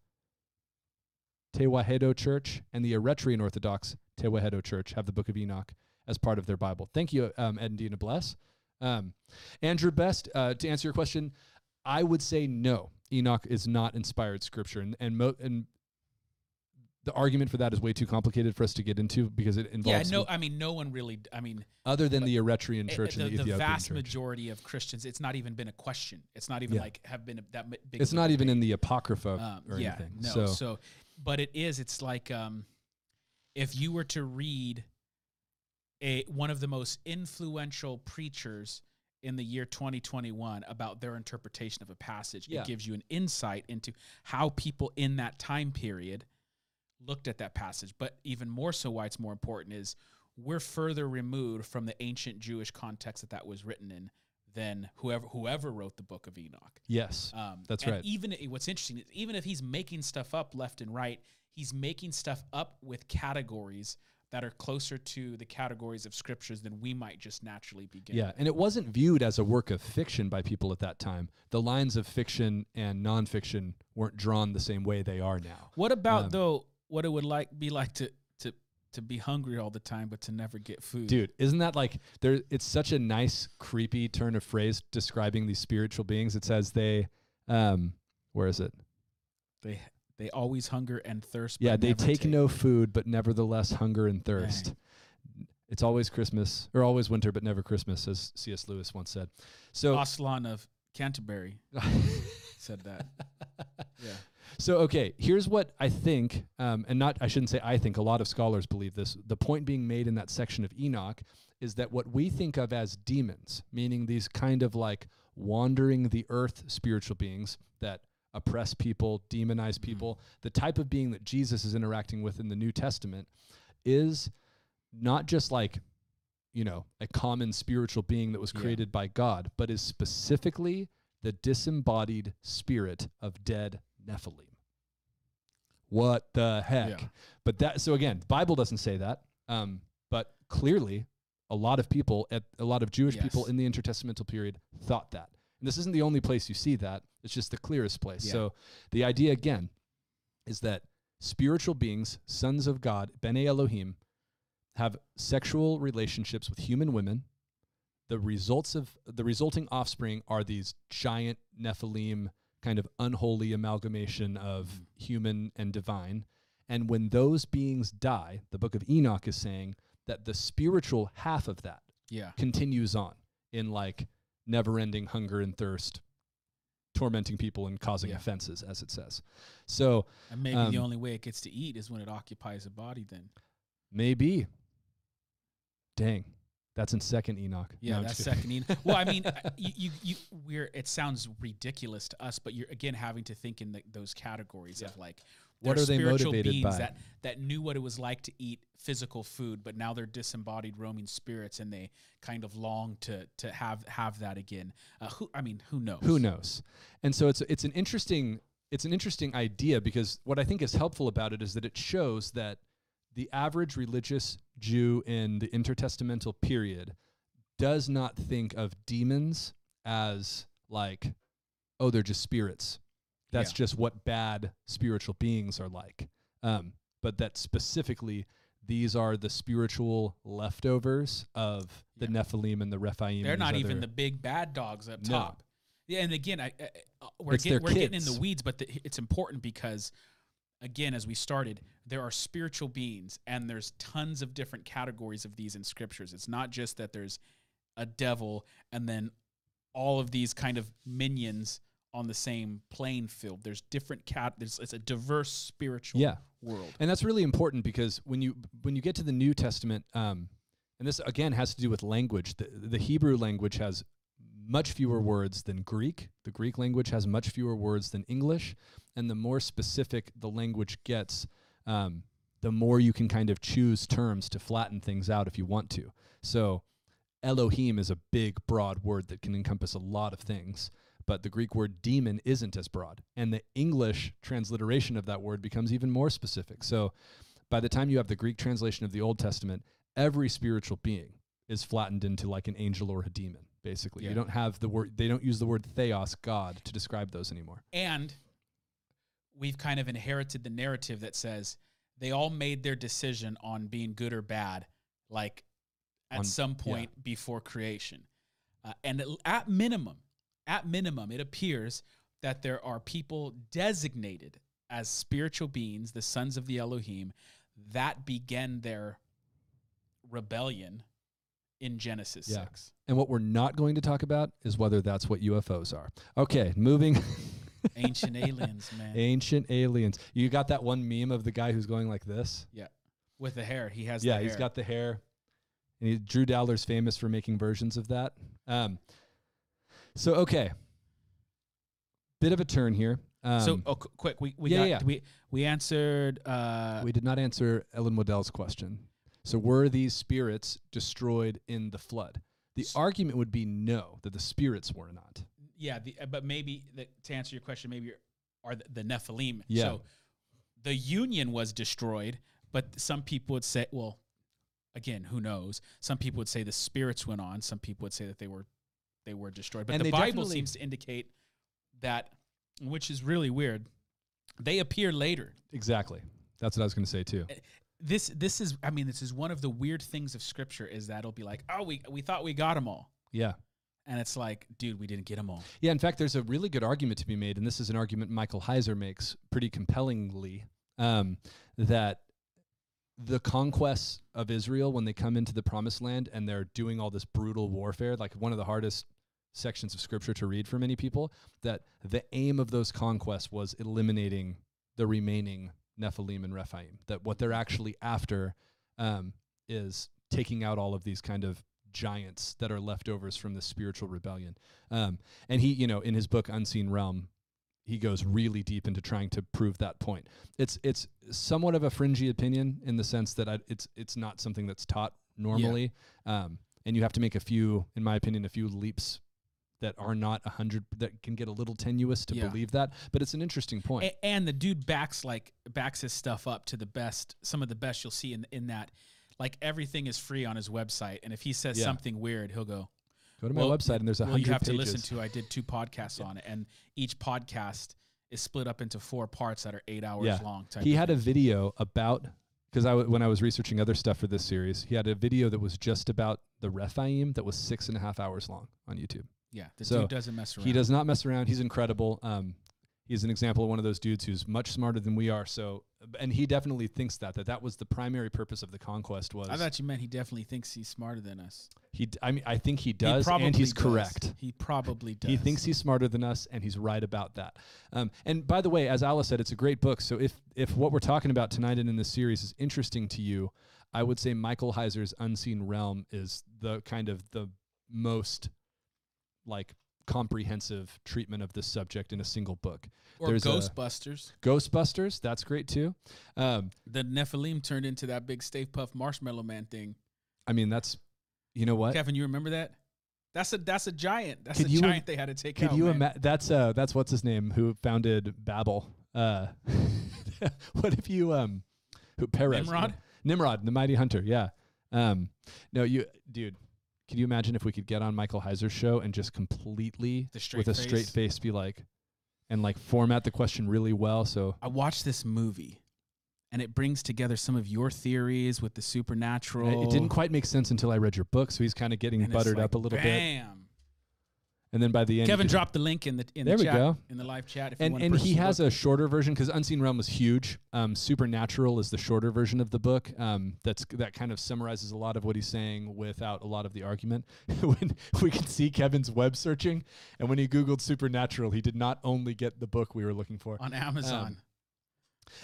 Tewahedo Church and the Eritrean Orthodox Tewahedo Church have the Book of Enoch as part of their Bible. Thank you, um, Ed and Dina Bless. Um, Andrew Best, uh, to answer your question, I would say no. Enoch is not inspired scripture, and and, mo- and the argument for that is way too complicated for us to get into because it involves. Yeah, no, I mean, no one really. I mean, other than the Eritrean eh, church the, and the, the Ethiopian vast church. majority of Christians, it's not even been a question. It's not even Yeah. like have been that big. It's not even in the Apocrypha Um, or yeah, anything. no. so, So, but it is. It's like um, if you were to read a one of the most influential preachers in the year 2021 about their interpretation of a passage, Yeah. it gives you an insight into how people in that time period looked at that passage. But even more so, why it's more important is we're further removed from the ancient Jewish context that that was written in than whoever whoever wrote the book of Enoch. yes, Um, That's and right. Even what's interesting is even if he's making stuff up left and right, he's making stuff up with categories that are closer to the categories of scriptures than we might just naturally begin. yeah, and it wasn't viewed as a work of fiction by people at that time. The lines of fiction and nonfiction weren't drawn the same way they are now. What about Um, though? What it would like be like to to to be hungry all the time, but to never get food. Dude, isn't that like there? It's such a nice, creepy turn of phrase describing these spiritual beings. It says they, um, where is it? they they always hunger and thirst. Yeah, they never take, no food, but nevertheless hunger and thirst. It's always Christmas or always winter, but never Christmas, as C.S. Lewis once said. So, Aslan of Canterbury [LAUGHS] said that. [LAUGHS] Yeah. So okay, here's what I think, um, and not I shouldn't say I think. A lot of scholars believe this. The point being made in that section of Enoch is that what we think of as demons, meaning these kind of like wandering the earth spiritual beings that oppress people, demonize people, the type of being that Jesus is interacting with in the New Testament, is not just like you know a common spiritual being that was Yeah. created by God, but is specifically the disembodied spirit of dead Nephilim. what the heck? Yeah. But that so again, the Bible doesn't say that. Um, but clearly, a lot of people at a lot of Jewish people in the intertestamental period thought that. And this isn't the only place you see that. It's just the clearest place. Yeah. So the idea again is that spiritual beings, sons of God, Bene Elohim, have sexual relationships with human women. The results of the resulting offspring are these giant Nephilim kind of unholy amalgamation of Mhm. human and divine. And when those beings die, the book of Enoch is saying that the spiritual half of that Yeah. continues on in like never ending hunger and thirst, tormenting people and causing Yeah. offenses, as it says. So And maybe Um, the only way it gets to eat is when it occupies a body. Then. maybe, dang, that's in second Enoch. Yeah, No, that's second. Enoch. Well, I mean, [LAUGHS] you, you, you, we're. It sounds ridiculous to us, but you're again having to think in the, those categories of like, What are they spiritual motivated beings by? that that knew what it was like to eat physical food, but now they're disembodied roaming spirits, and they kind of long to to have have that again. Uh, who, I mean, who knows? Who knows? And so it's it's an interesting it's an interesting idea because what I think is helpful about it is that it shows that the average religious Jew in the intertestamental period does not think of demons as like, oh, they're just spirits. That's Yeah. just what bad spiritual beings are like. Um, but that specifically, these are the spiritual leftovers of the Yeah. Nephilim and the Rephaim. They're not these even the big bad dogs up No. top. Yeah, and again, I, I, uh, we're, get, we're getting in the weeds, but the, it's important because, again, as we started, there are spiritual beings, and there's tons of different categories of these in scriptures. It's not just that there's a devil and then all of these kind of minions on the same playing field. There's different cat. There's it's a diverse spiritual Yeah. world. and that's really important because when you when you get to the New Testament, um, and this again has to do with language. The, the Hebrew language has much fewer words than Greek. The Greek language has much fewer words than English, and the more specific the language gets, um, the more you can kind of choose terms to flatten things out if you want to. So, Elohim is a big, broad word that can encompass a lot of things. But the Greek word demon isn't as broad. And the English transliteration of that word becomes even more specific. So by the time you have the Greek translation of the Old Testament, every spiritual being is flattened into like an angel or a demon, basically. Yeah. You don't have the word, they don't use the word theos, God, to describe those anymore. And we've kind of inherited the narrative that says they all made their decision on being good or bad, like at On- some yeah. point before creation. Uh, and at minimum, at minimum, it appears that there are people designated as spiritual beings, the sons of the Elohim, that began their rebellion in Genesis Yeah. 6. And what we're not going to talk about is whether that's what UFOs are. Okay, moving. [LAUGHS] Ancient aliens, man. Ancient aliens. You got that one meme of the guy who's going like this? Yeah. With the hair. He has yeah, the he's got the hair. And he, Drew Dowler's famous for making versions of that. Um, so okay, bit of a turn here. Um, so, oh, qu- quick, we we yeah, got yeah. we we answered. Uh, we did not answer Ellen Waddell's question. So were these spirits destroyed in the flood? The S- argument would be no, that the spirits were not. yeah, the, uh, but maybe the, to answer your question, maybe you're- are the, the Nephilim. Yeah. So the Union was destroyed, but some people would say, well, again, who knows? Some people would say the spirits went on. Some people would say that they were they were destroyed. But And the Bible seems to indicate that, which is really weird. They appear later. Exactly. That's what I was going to say too. This this is I mean this is one of the weird things of Scripture is that it'll be like, oh, we we thought we got them all. Yeah. And it's like, dude, we didn't get them all. Yeah, in fact, there's a really good argument to be made, and this is an argument Michael Heiser makes pretty compellingly um, that the conquests of Israel, when they come into the promised land and they're doing all this brutal warfare, like one of the hardest sections of scripture to read for many people, that the aim of those conquests was eliminating the remaining Nephilim and Rephaim. That what they're actually after um, is taking out all of these kind of giants that are leftovers from the spiritual rebellion. Um, and he, you know, in his book Unseen Realm, he goes really deep into trying to prove that point. It's it's somewhat of a fringy opinion in the sense that I, it's it's not something that's taught normally, um, and you have to make a few, in my opinion, a few leaps that are not a hundred that can get a little tenuous to Yeah. believe that. But it's an interesting point. A- and the dude backs like backs his stuff up to the best some of the best you'll see in in that like everything is free on his website and if he says Yeah. something weird he'll go Go to my well, website and there's a well you have pages. to listen to i did two podcasts on it and each podcast is split up into four parts that are eight hours Yeah. long he had a video about because I w- when I was researching other stuff for this series, he had a video that was just about the Rephaim that was six and a half hours long on YouTube. Yeah the so dude doesn't mess around He does not mess around. He's incredible. Um, he's an example of one of those dudes who's much smarter than we are. So, and he definitely thinks that that that was the primary purpose of the conquest was. i thought you meant he definitely thinks he's smarter than us he. d- I mean, I think he He does, probably and he's does. correct. he probably does He thinks he's smarter than us, and he's right about that. Um, and by the way, as Alice said, it's a great book. So if if what we're talking about tonight and in this series is interesting to you, I would say Michael Heiser's Unseen Realm is the kind of the most like comprehensive treatment of this subject in a single book. or there's ghostbusters Ghostbusters, that's great too. Um, the nephilim turned into that big Stay Puft marshmallow man thing I mean, that's you know what? Kevin, you remember that? That's a that's a giant. That's Could a you giant they had to take Could out. you imagine? That's uh, that's what's his name who founded Babel. Uh, [LAUGHS] what if you um, who Perez? Nimrod? Nimrod, the mighty hunter. Yeah. Um, no, you, dude. Can you imagine if we could get on Michael Heiser's show and just completely with a face? straight face be like, and like format the question really well? So I watched this movie, and it brings together some of your theories with the supernatural. It didn't quite make sense until I read your book. So he's kind of getting and buttered like, up a little bit, Bam. And then by the end, Kevin dropped the link in the in There the we chat go. in the live chat. If and and he has book. a shorter version because Unseen Realm was huge. Um, Supernatural is the shorter version of the book. Um, that's that kind of summarizes a lot of what he's saying without a lot of the argument. [LAUGHS] when we can see Kevin's web searching, and when he googled Supernatural, he did not only get the book we were looking for. on Amazon.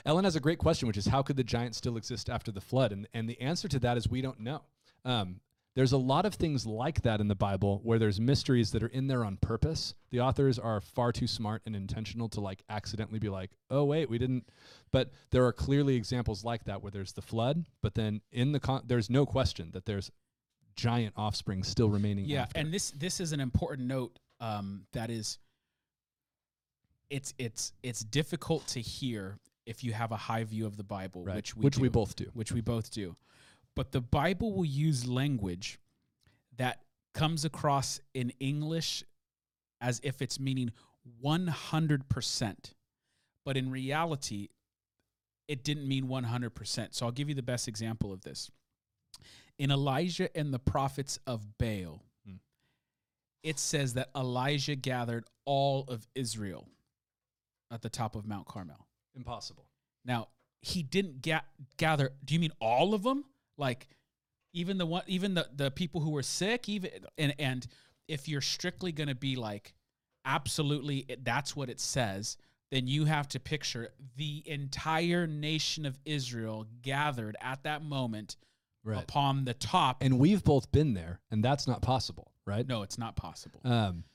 Ellen has a great question, which is how could the giant still exist after the flood? And and the answer to that is we don't know. Um, there's a lot of things like that in the Bible where there's mysteries that are in there on purpose. The authors are far too smart and intentional to like accidentally be like, "Oh wait, we didn't." But there are clearly examples like that where there's the flood, but then in the con- there's no question that there's giant offspring still remaining. yeah, after. and this this is an important note um, that is it's it's it's difficult to hear if you have a high view of the Bible, right, which we which we both do. which we both do. But the Bible will use language that comes across in English as if it's meaning 100%. But in reality, it didn't mean 100%. So I'll give you the best example of this. In Elijah and the prophets of Baal, Hmm. it says that Elijah gathered all of Israel at the top of Mount Carmel. Impossible. Now he didn't ga- gather. Do you mean all of them? Like even the one, even the the people who were sick, even and and if you're strictly going to be like absolutely, that's what it says. Then you have to picture the entire nation of Israel gathered at that moment Right. upon the top. And we've both been there, and that's not possible, right? no, it's not possible. Um,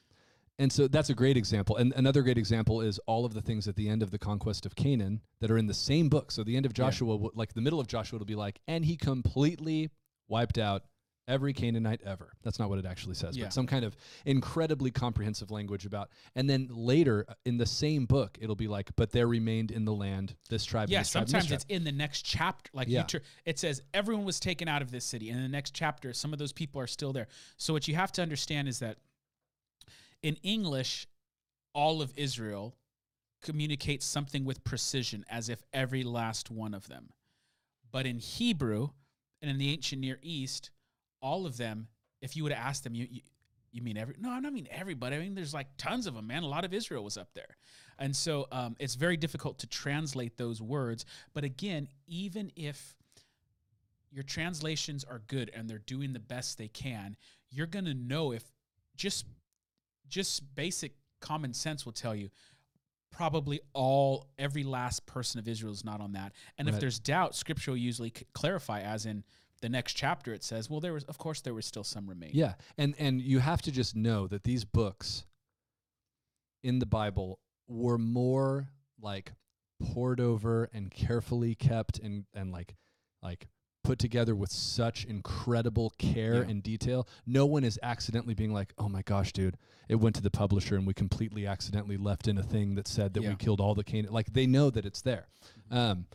and so that's a great example. And another great example is all of the things at the end of the conquest of Canaan that are in the same book. So the end of Joshua, will like the middle of Joshua, will be like, and he completely wiped out every Canaanite ever. That's not what it actually says, Yeah. but some kind of incredibly comprehensive language about. And then later uh, in the same book, it'll be like, but there remained in the land this tribe. yeah, this tribe, sometimes tribe." it's in the next chapter. Like Yeah. tur- it says everyone was taken out of this city. And in the next chapter, some of those people are still there. So what you have to understand is that in English, all of Israel communicates something with precision as if every last one of them. But in Hebrew and in the ancient Near East, all of them, if you would asked them, you, you you mean every? No, I don't mean everybody. I mean there's like tons of them, man. A lot of Israel was up there, and so um, it's very difficult to translate those words. But again, even if your translations are good and they're doing the best they can, you're gonna know if just just basic common sense will tell you probably all every last person of Israel is not on that. And if there's doubt, scripture will usually c- clarify as in the next chapter it says, well there was of course there was still some remain. Yeah, and and you have to just know that these books in the Bible were more like poured over and carefully kept and and like like put together with such incredible care Yeah. and detail. No one is accidentally being like, "Oh my gosh, dude, it went to the publisher and we completely accidentally left in a thing that said that Yeah. we killed all the Canaan." Like they know that it's there. Um,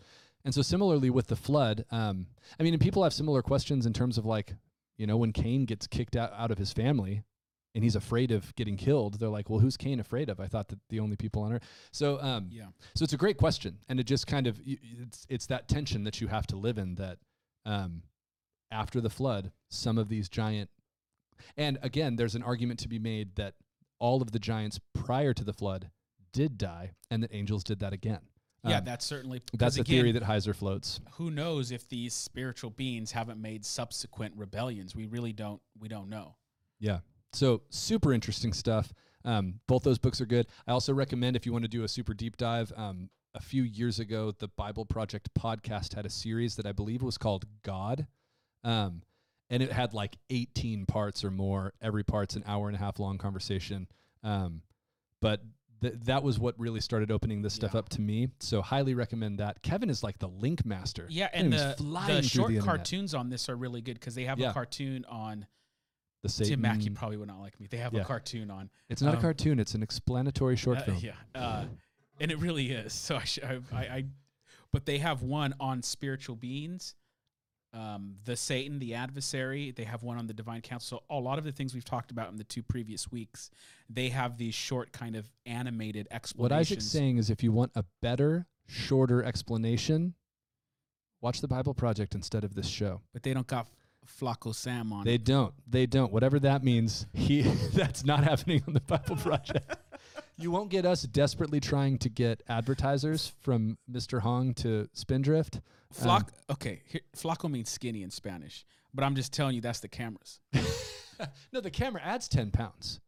and so similarly with the flood, um, I mean, and people have similar questions in terms of like, you know, when Cain gets kicked out, out of his family and he's afraid of getting killed, they're like, well, who's Cain afraid of? I thought that the only people on earth. So, um, Yeah. so it's a great question, and it just kind of it's it's that tension that you have to live in. That um, after the flood, some of these giant, and again, there's an argument to be made that all of the giants prior to the flood did die, and that angels did that again. Yeah, Um, that's certainly that's a again, theory that Heiser floats. who knows if these spiritual beings haven't made subsequent rebellions? We really don't. We don't know. Yeah. So super interesting stuff. Um, both those books are good. I also recommend if you want to do a super deep dive. Um, a few years ago, the Bible Project podcast had a series that I believe was called God, um, and it had like 18 parts or more. Every part's an hour and a half long conversation. Um, but th- that was what really started opening this stuff Yeah. up to me. So highly recommend that. Kevin is like the link master. Yeah, That and the, the short the cartoons on this are really good because they have Yeah. a cartoon on. The Satan. Tim Mackie probably would not like me. They have Yeah. a cartoon on. It's not a um, cartoon. It's an explanatory short Uh, film. yeah, uh, and it really is. So I, sh- I, I, I, but they have one on spiritual beings, um, the Satan, the adversary. They have one on the divine council. So a lot of the things we've talked about in the two previous weeks, they have these short kind of animated explanations. What Isaac's saying is if you want a better, shorter explanation, watch the Bible Project instead of this show. but they don't got Flacco Sam on. They it. don't. They don't. Whatever that means, he [LAUGHS] that's not happening on the Bible Project. [LAUGHS] you won't get us desperately trying to get advertisers from Mr. Hong to Spindrift. Flock. okay, here, Flacco means skinny in Spanish, but I'm just telling you that's the cameras. [LAUGHS] no, the camera adds 10 pounds.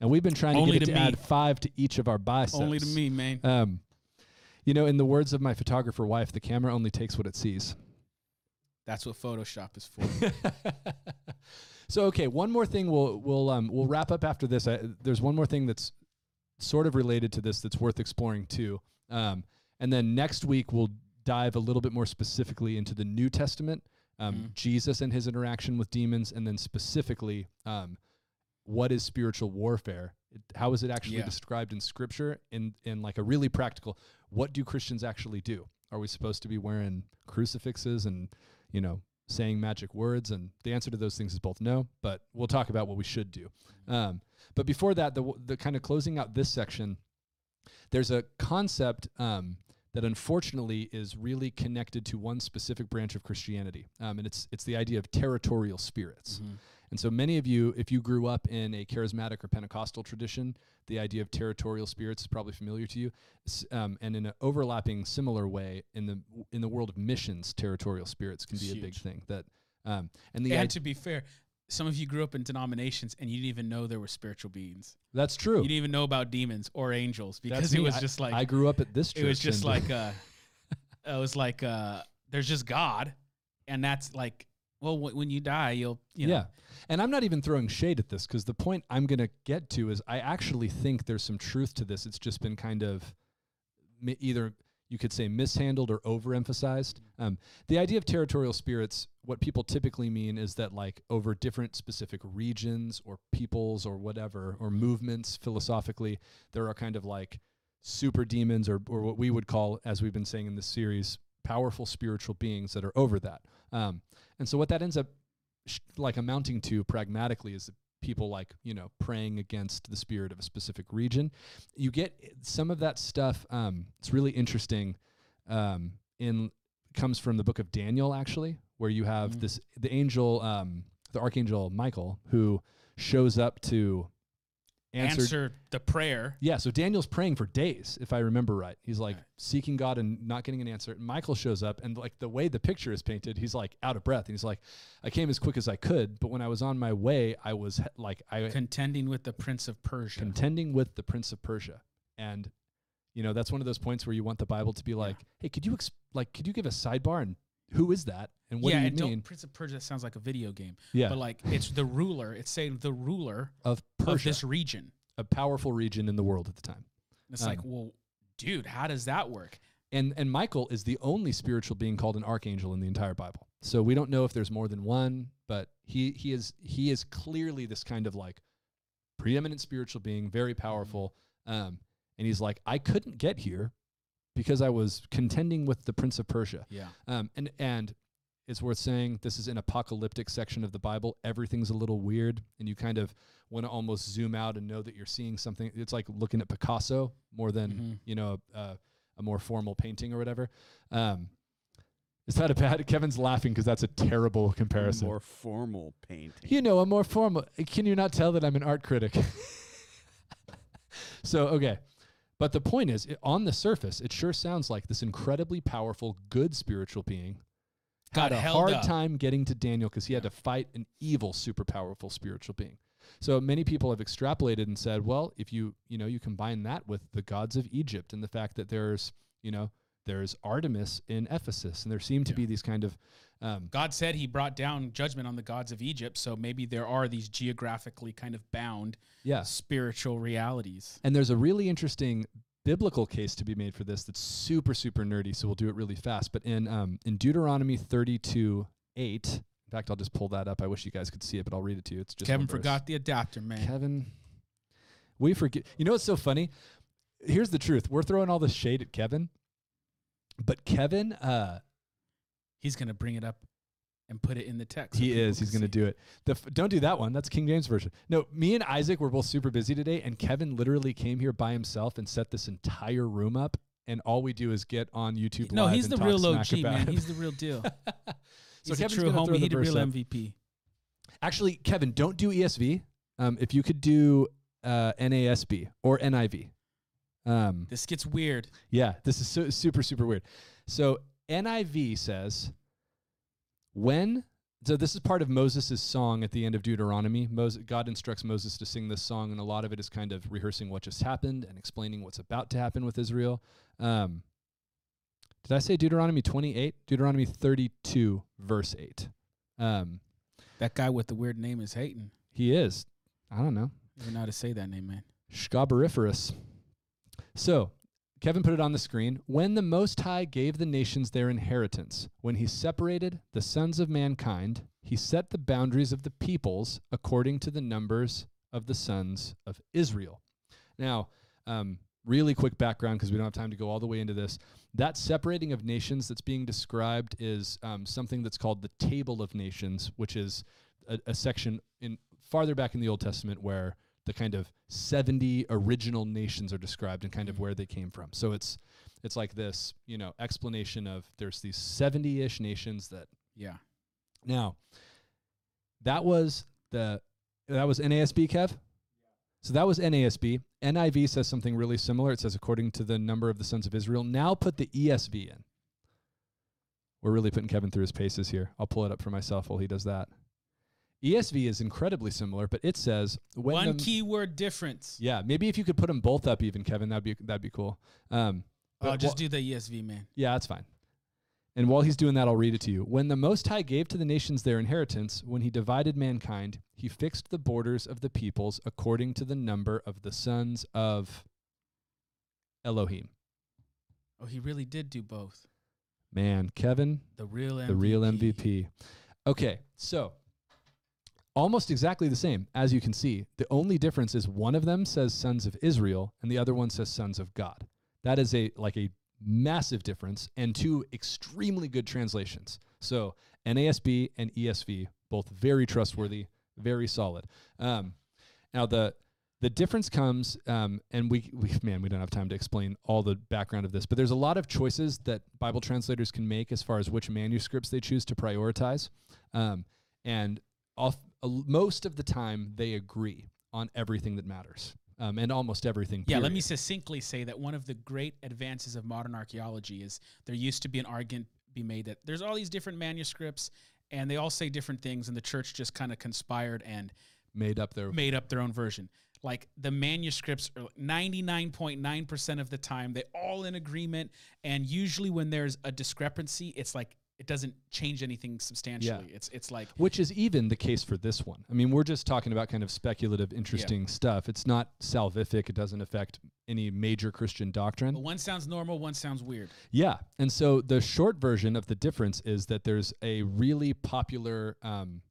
And we've been trying to Only get it to to, add five to each of our biceps. Only to me, man. Um, you know, in the words of my photographer wife, the camera only takes what it sees. That's what Photoshop is for. [LAUGHS] so okay, one more thing we'll we'll um we'll wrap up after this. I, there's one more thing that's sort of related to this that's worth exploring too. Um, and then next week we'll dive a little bit more specifically into the New Testament, um, Mhm. Jesus and his interaction with demons, and then specifically um, what is spiritual warfare? It, how is it actually Yeah. described in Scripture? In in like a really practical, what do Christians actually do? Are we supposed to be wearing crucifixes and you know saying magic words? And the answer to those things is both no. But we'll talk about what we should do. Um, but before that, the the kind of closing out this section, there's a concept um, that unfortunately is really connected to one specific branch of Christianity, um, and it's it's the idea of territorial spirits. Mhm. And so many of you, if you grew up in a charismatic or Pentecostal tradition, the idea of territorial spirits is probably familiar to you. S- Um, and in an overlapping, similar way, in the in the world of missions, territorial spirits can be It's a big thing. That um, and the and id- to be fair, some of you grew up in denominations and you didn't even know there were spiritual beings. that's true. You didn't even know about demons or angels because That's it me. was I- just like I grew up at this church. [LAUGHS] it was just like [LAUGHS] uh it was like uh there's just God and that's like well w- when you die you'll you know, yeah. And I'm not even throwing shade at this because the point I'm going to get to is I actually think there's some truth to this. It's just been kind of either you could say mishandled or overemphasized. Um, the idea of territorial spirits, what people typically mean is that, like, over different specific regions or peoples or whatever, or movements philosophically, there are kind of like super demons or, or what we would call, as we've been saying in this series, powerful spiritual beings that are over that. Um, and so what that ends up sh- like amounting to pragmatically is people like you know praying against the spirit of a specific region you get some of that stuff um it's really interesting um in comes from the book of daniel actually where you have Mm. this the angel um the archangel michael who shows up to answer, answer the prayer yeah, so Daniel's praying for days, if I remember right. He's like Right. seeking God and not getting an answer. And Michael shows up, and like the way the picture is painted, he's like out of breath. And he's like, I came as quick as I could, but when I was on my way, I was like, I contending with the prince of Persia contending with the Prince of Persia. And, you know, that's one of those points where you want the Bible to be like, hey, could you, ex- like, could you give a sidebar and who is that? And what yeah do you and mean? don't prince of Persia sounds like a video game Yeah, but like it's the ruler it's saying the ruler of of this region a powerful region in the world at the time. And it's like Um, well dude how does that work and and Michael is the only spiritual being called an archangel in the entire Bible. So we don't know if there's more than one, but he he is he is clearly this kind of like preeminent spiritual being, very powerful. Um, and he's like, I couldn't get here because I was contending with the prince of Persia. Yeah. Um, and and it's worth saying this is an apocalyptic section of the Bible. Everything's a little weird, and you kind of want to almost zoom out and know that you're seeing something. It's like looking at Picasso more than Mhm. you know a, a more formal painting or whatever. Um, is that a bad? Kevin's laughing because that's a terrible comparison. More formal painting. You know, a more formal. Can you not tell that I'm an art critic? [LAUGHS] so, okay. But the point is, it, on the surface, it sure sounds like this incredibly powerful, good spiritual being Got had a hard up. time getting to Daniel because he had to fight an evil, super powerful spiritual being. So many people have extrapolated and said, well, if you, you know, you combine that with the gods of Egypt and the fact that there's, you know, there's Artemis in Ephesus, and there seem to Yeah. be these kind of um, God said he brought down judgment on the gods of Egypt, so maybe there are these geographically kind of bound yeah, spiritual realities. And there's a really interesting biblical case to be made for this that's super super nerdy. So we'll do it really fast. But in um, in Deuteronomy 32 8, in fact, I'll just pull that up. I wish you guys could see it, but I'll read it to you. It's just Kevin forgot the adapter, man. Kevin, we forget. You know what's so funny? Here's the truth. We're throwing all this shade at Kevin, but Kevin, uh, He's gonna bring it up and put it in the text. he is. He's going to do it. The f- don't do that one. That's King James version. No, me and Isaac were both super busy today, and Kevin literally came here by himself and set this entire room up. And all we do is get on YouTube. No, he's the real OG, man. it. He's the real deal. [LAUGHS] so He's a Kevin's true gonna throw homie. He the real up. MVP. Actually, Kevin, don't do ESV. Um, if you could do uh, NASB or NIV. Um, This gets weird. Yeah, this is su- super, super weird. So NIV says, when, so this is part of Moses' song at the end of Deuteronomy. Moses, God instructs Moses to sing this song, and a lot of it is kind of rehearsing what just happened and explaining what's about to happen with Israel. Um, did I say Deuteronomy 28? Deuteronomy 32, verse 8. Um, That guy with the weird name is hating. he is, I don't know, don't know how to say that name, man. Scabariferous. So, Kevin put it on the screen. When the Most High gave the nations their inheritance, when he separated the sons of mankind, he set the boundaries of the peoples according to the numbers of the sons of Israel. Now, um, really quick background because we don't have time to go all the way into this. That separating of nations that's being described is um, something that's called the Table of Nations, which is a, a section in farther back in the Old Testament where the kind of 70 original nations are described and kind of Mhm. where they came from. So it's it's like this, you know, explanation of there's these 70-ish nations that Yeah. now that was the that was NASB Kev? So that was NASB. NIV says something really similar. It says according to the number of the sons of Israel. Now put the ESV in. We're really putting Kevin through his paces here. I'll pull it up for myself while he does that. ESV is incredibly similar, but it says One the, keyword difference. yeah, maybe if you could put them both up, even Kevin, that'd be that'd be cool. Um, I'll just do the ESV, man. yeah, that's fine. And while he's doing that, I'll read it to you. When the Most High gave to the nations their inheritance, when he divided mankind, he fixed the borders of the peoples according to the number of the sons of Elohim. Oh, he really did do both. Man, Kevin, The real MVP. the real MVP. Okay, so almost exactly the same as you can see. The only difference is one of them says sons of Israel and the other one says sons of God. That is a like a massive difference and two extremely good translations. So NASB and ESV both very trustworthy, very solid. Um, now the the difference comes, um, and we, [LAUGHS] we man, we don't have time to explain all the background of this, but there's a lot of choices that Bible translators can make as far as which manuscripts they choose to prioritize, um, and off, uh, most of the time they agree on everything that matters, um, and almost everything. Yeah, let me succinctly say that one of the great advances of modern archaeology is there used to be an argument be made that there's all these different manuscripts and they all say different things, and the church just kind of conspired and made up their made up their own version. Like the manuscripts are 99.9% of the time, they're all in agreement. And usually when there's a discrepancy, it's like it doesn't change anything substantially. It's it's like Which is even the case for this one. I mean, we're just talking about kind of speculative, interesting stuff. It's not salvific. It doesn't affect any major Christian doctrine. well, one sounds normal, one sounds weird. Yeah. And so the short version of the difference is that there's a really popular um,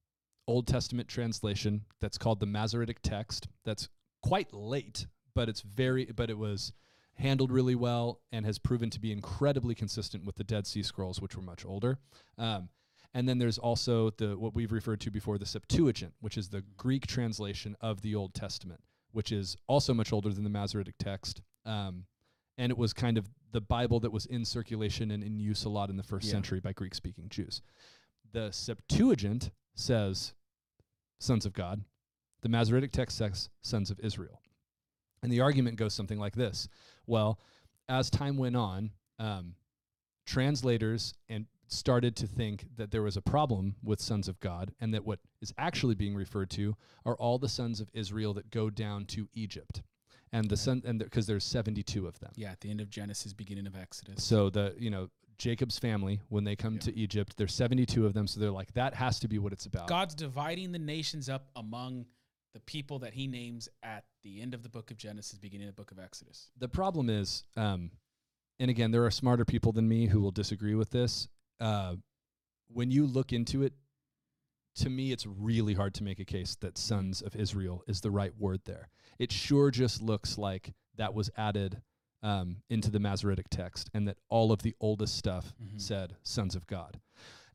Old Testament translation that's called the Masoretic text that's quite late, but it's very, but it was handled really well and has proven to be incredibly consistent with the Dead Sea Scrolls, which were much older. Um, and then there's also the what we've referred to before, the Septuagint, which is the Greek translation of the Old Testament, which is also much older than the Masoretic text. Um, and it was kind of the Bible that was in circulation and in use a lot in the first Yeah. century by Greek speaking Jews. The Septuagint says sons of God, the Masoretic text says sons of Israel. And the argument goes something like this Well, as time went on, um, translators and started to think that there was a problem with sons of God and that what is actually being referred to are all the sons of Israel that go down to Egypt. And the Okay. son and because there's 72 of them. Yeah, at the end of Genesis, beginning of Exodus. So the you know Jacob's family when they come Yeah. to Egypt, there's 72 of them. So they're like that has to be what it's about. God's dividing the nations up among the people that He names at the end of the book of Genesis, beginning of the book of Exodus. The problem is, um, and again, there are smarter people than me who will disagree with this. Uh, when you look into it, to me, it's really hard to make a case that sons of Israel is the right word there. It sure just looks like that was added um, into the Masoretic text and that all of the oldest stuff Mhm. said sons of God.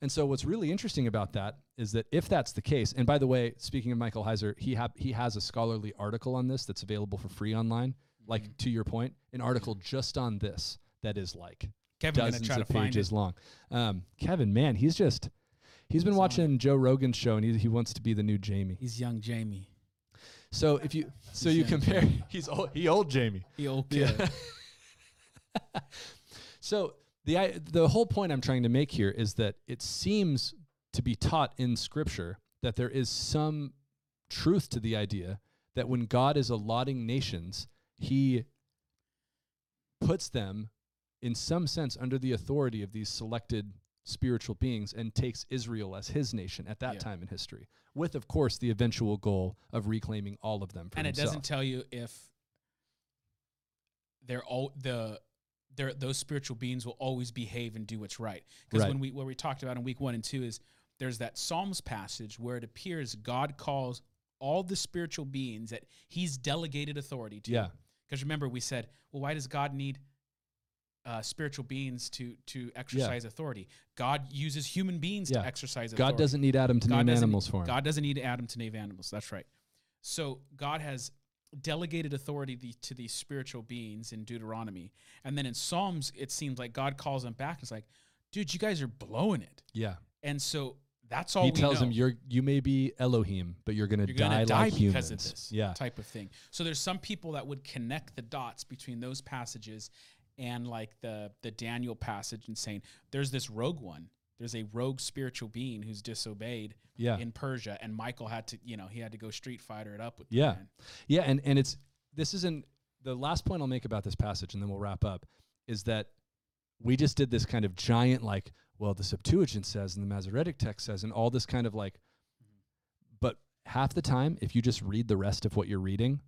And so what's really interesting about that is that if that's the case, and by the way, speaking of Michael Heiser, he ha- he has a scholarly article on this that's available for free online. Like Mhm. to your point, an article just on this that is like gonna dozens try of find pages long. Um, Kevin, man, he's just he's been watching Joe Rogan's show and he he wants to be the new Jamie. He's young Jamie. So if you [LAUGHS] so He's you compare Jamie. [LAUGHS] he's old, he old Jamie. He old kid. Yeah. [LAUGHS] so the I, the whole point I'm trying to make here is that it seems to be taught in Scripture that there is some truth to the idea that when God is allotting nations, He puts them in some sense under the authority of these selected spiritual beings and takes Israel as his nation at that Yeah. time in history, with of course the eventual goal of reclaiming all of them for and it doesn't tell you if they're all the those spiritual beings will always behave and do what's right. Because Right. when we what we talked about in week one and two is there's that Psalms passage where it appears God calls all the spiritual beings that He's delegated authority to. yeah, Because remember, we said, well, why does God need uh, spiritual beings to to exercise authority? God uses human beings Yeah. to exercise God doesn't need Adam to God name animals for him. God doesn't need Adam to name animals. That's right. So God has delegated authority the, to these spiritual beings in Deuteronomy, and then in Psalms, it seems like God calls them back. And it's like, dude, you guys are blowing it, yeah, and so that's all he tells know. him you're you may be Elohim, but you're gonna You're die gonna die like because humans. of this Yeah, type of thing. So there's some people that would connect the dots between those passages and like the the Daniel passage and saying there's this rogue one. There's a rogue spiritual being who's disobeyed yeah, in Persia, and Michael had to, you know, he had to go street fighter it up with. Yeah. man. yeah, and and it's this isn't the last point I'll make about this passage, and then we'll wrap up. Is that we just did this kind of giant like, well, the Septuagint says and the Masoretic text says, and all this kind of like, but half the time, if you just read the rest of what you're reading,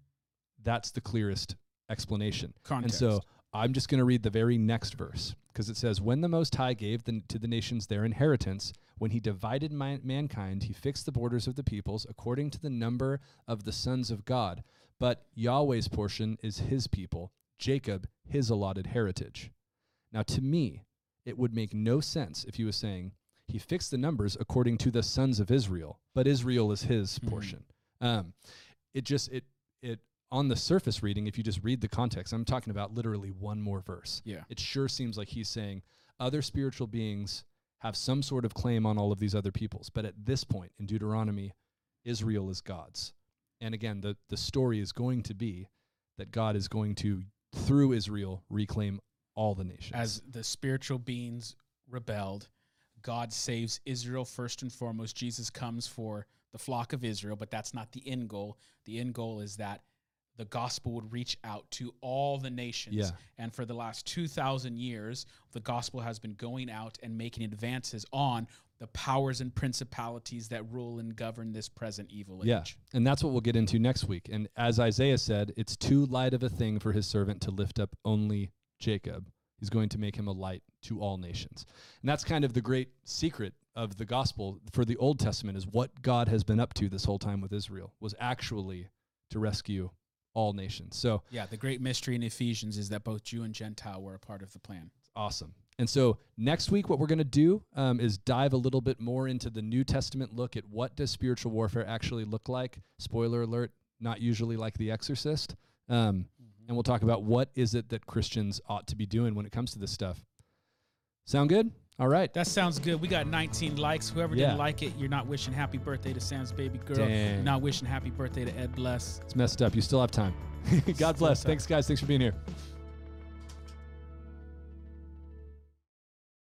that's the clearest explanation. Context. And so I'm just going to read the very next verse because it says, When the Most High gave the, to the nations their inheritance, when he divided man- mankind, he fixed the borders of the peoples according to the number of the sons of God. But Yahweh's portion is his people, Jacob his allotted heritage. Now, to me, it would make no sense if he was saying, He fixed the numbers according to the sons of Israel, but Israel is his Mhm. portion. Um, it just, it, it, on the surface reading, if you just read the context, I'm talking about literally one more verse. yeah, It sure seems like he's saying other spiritual beings have some sort of claim on all of these other peoples. But at this point in Deuteronomy, Israel is God's. And again, the, the story is going to be that God is going to, through Israel, reclaim all the nations. as the spiritual beings rebelled, God saves Israel first and foremost. Jesus comes for the flock of Israel, but that's not the end goal. The end goal is that the gospel would reach out to all the nations. Yeah. And for the last 2,000 years, the gospel has been going out and making advances on the powers and principalities that rule and govern this present evil age. Yeah. And that's what we'll get into next week. And as Isaiah said, it's too light of a thing for his servant to lift up only Jacob. He's going to make him a light to all nations. And that's kind of the great secret of the gospel for the Old Testament is what God has been up to this whole time with Israel was actually to rescue all nations. So Yeah, the great mystery in Ephesians is that both Jew and Gentile were a part of the plan. Awesome. And so next week, what we're going to do um, is dive a little bit more into the New Testament look at what does spiritual warfare actually look like. Spoiler alert: not usually like The Exorcist. Um, and we'll talk about what is it that Christians ought to be doing when it comes to this stuff. Sound good? All right. That sounds good. We got 19 likes. Whoever Yeah. didn't like it, you're not wishing happy birthday to Sam's baby girl. Dang. You're not wishing happy birthday to Ed Bless. It's messed up. You still have time. [LAUGHS] God bless. Thanks, guys. Thanks for being here.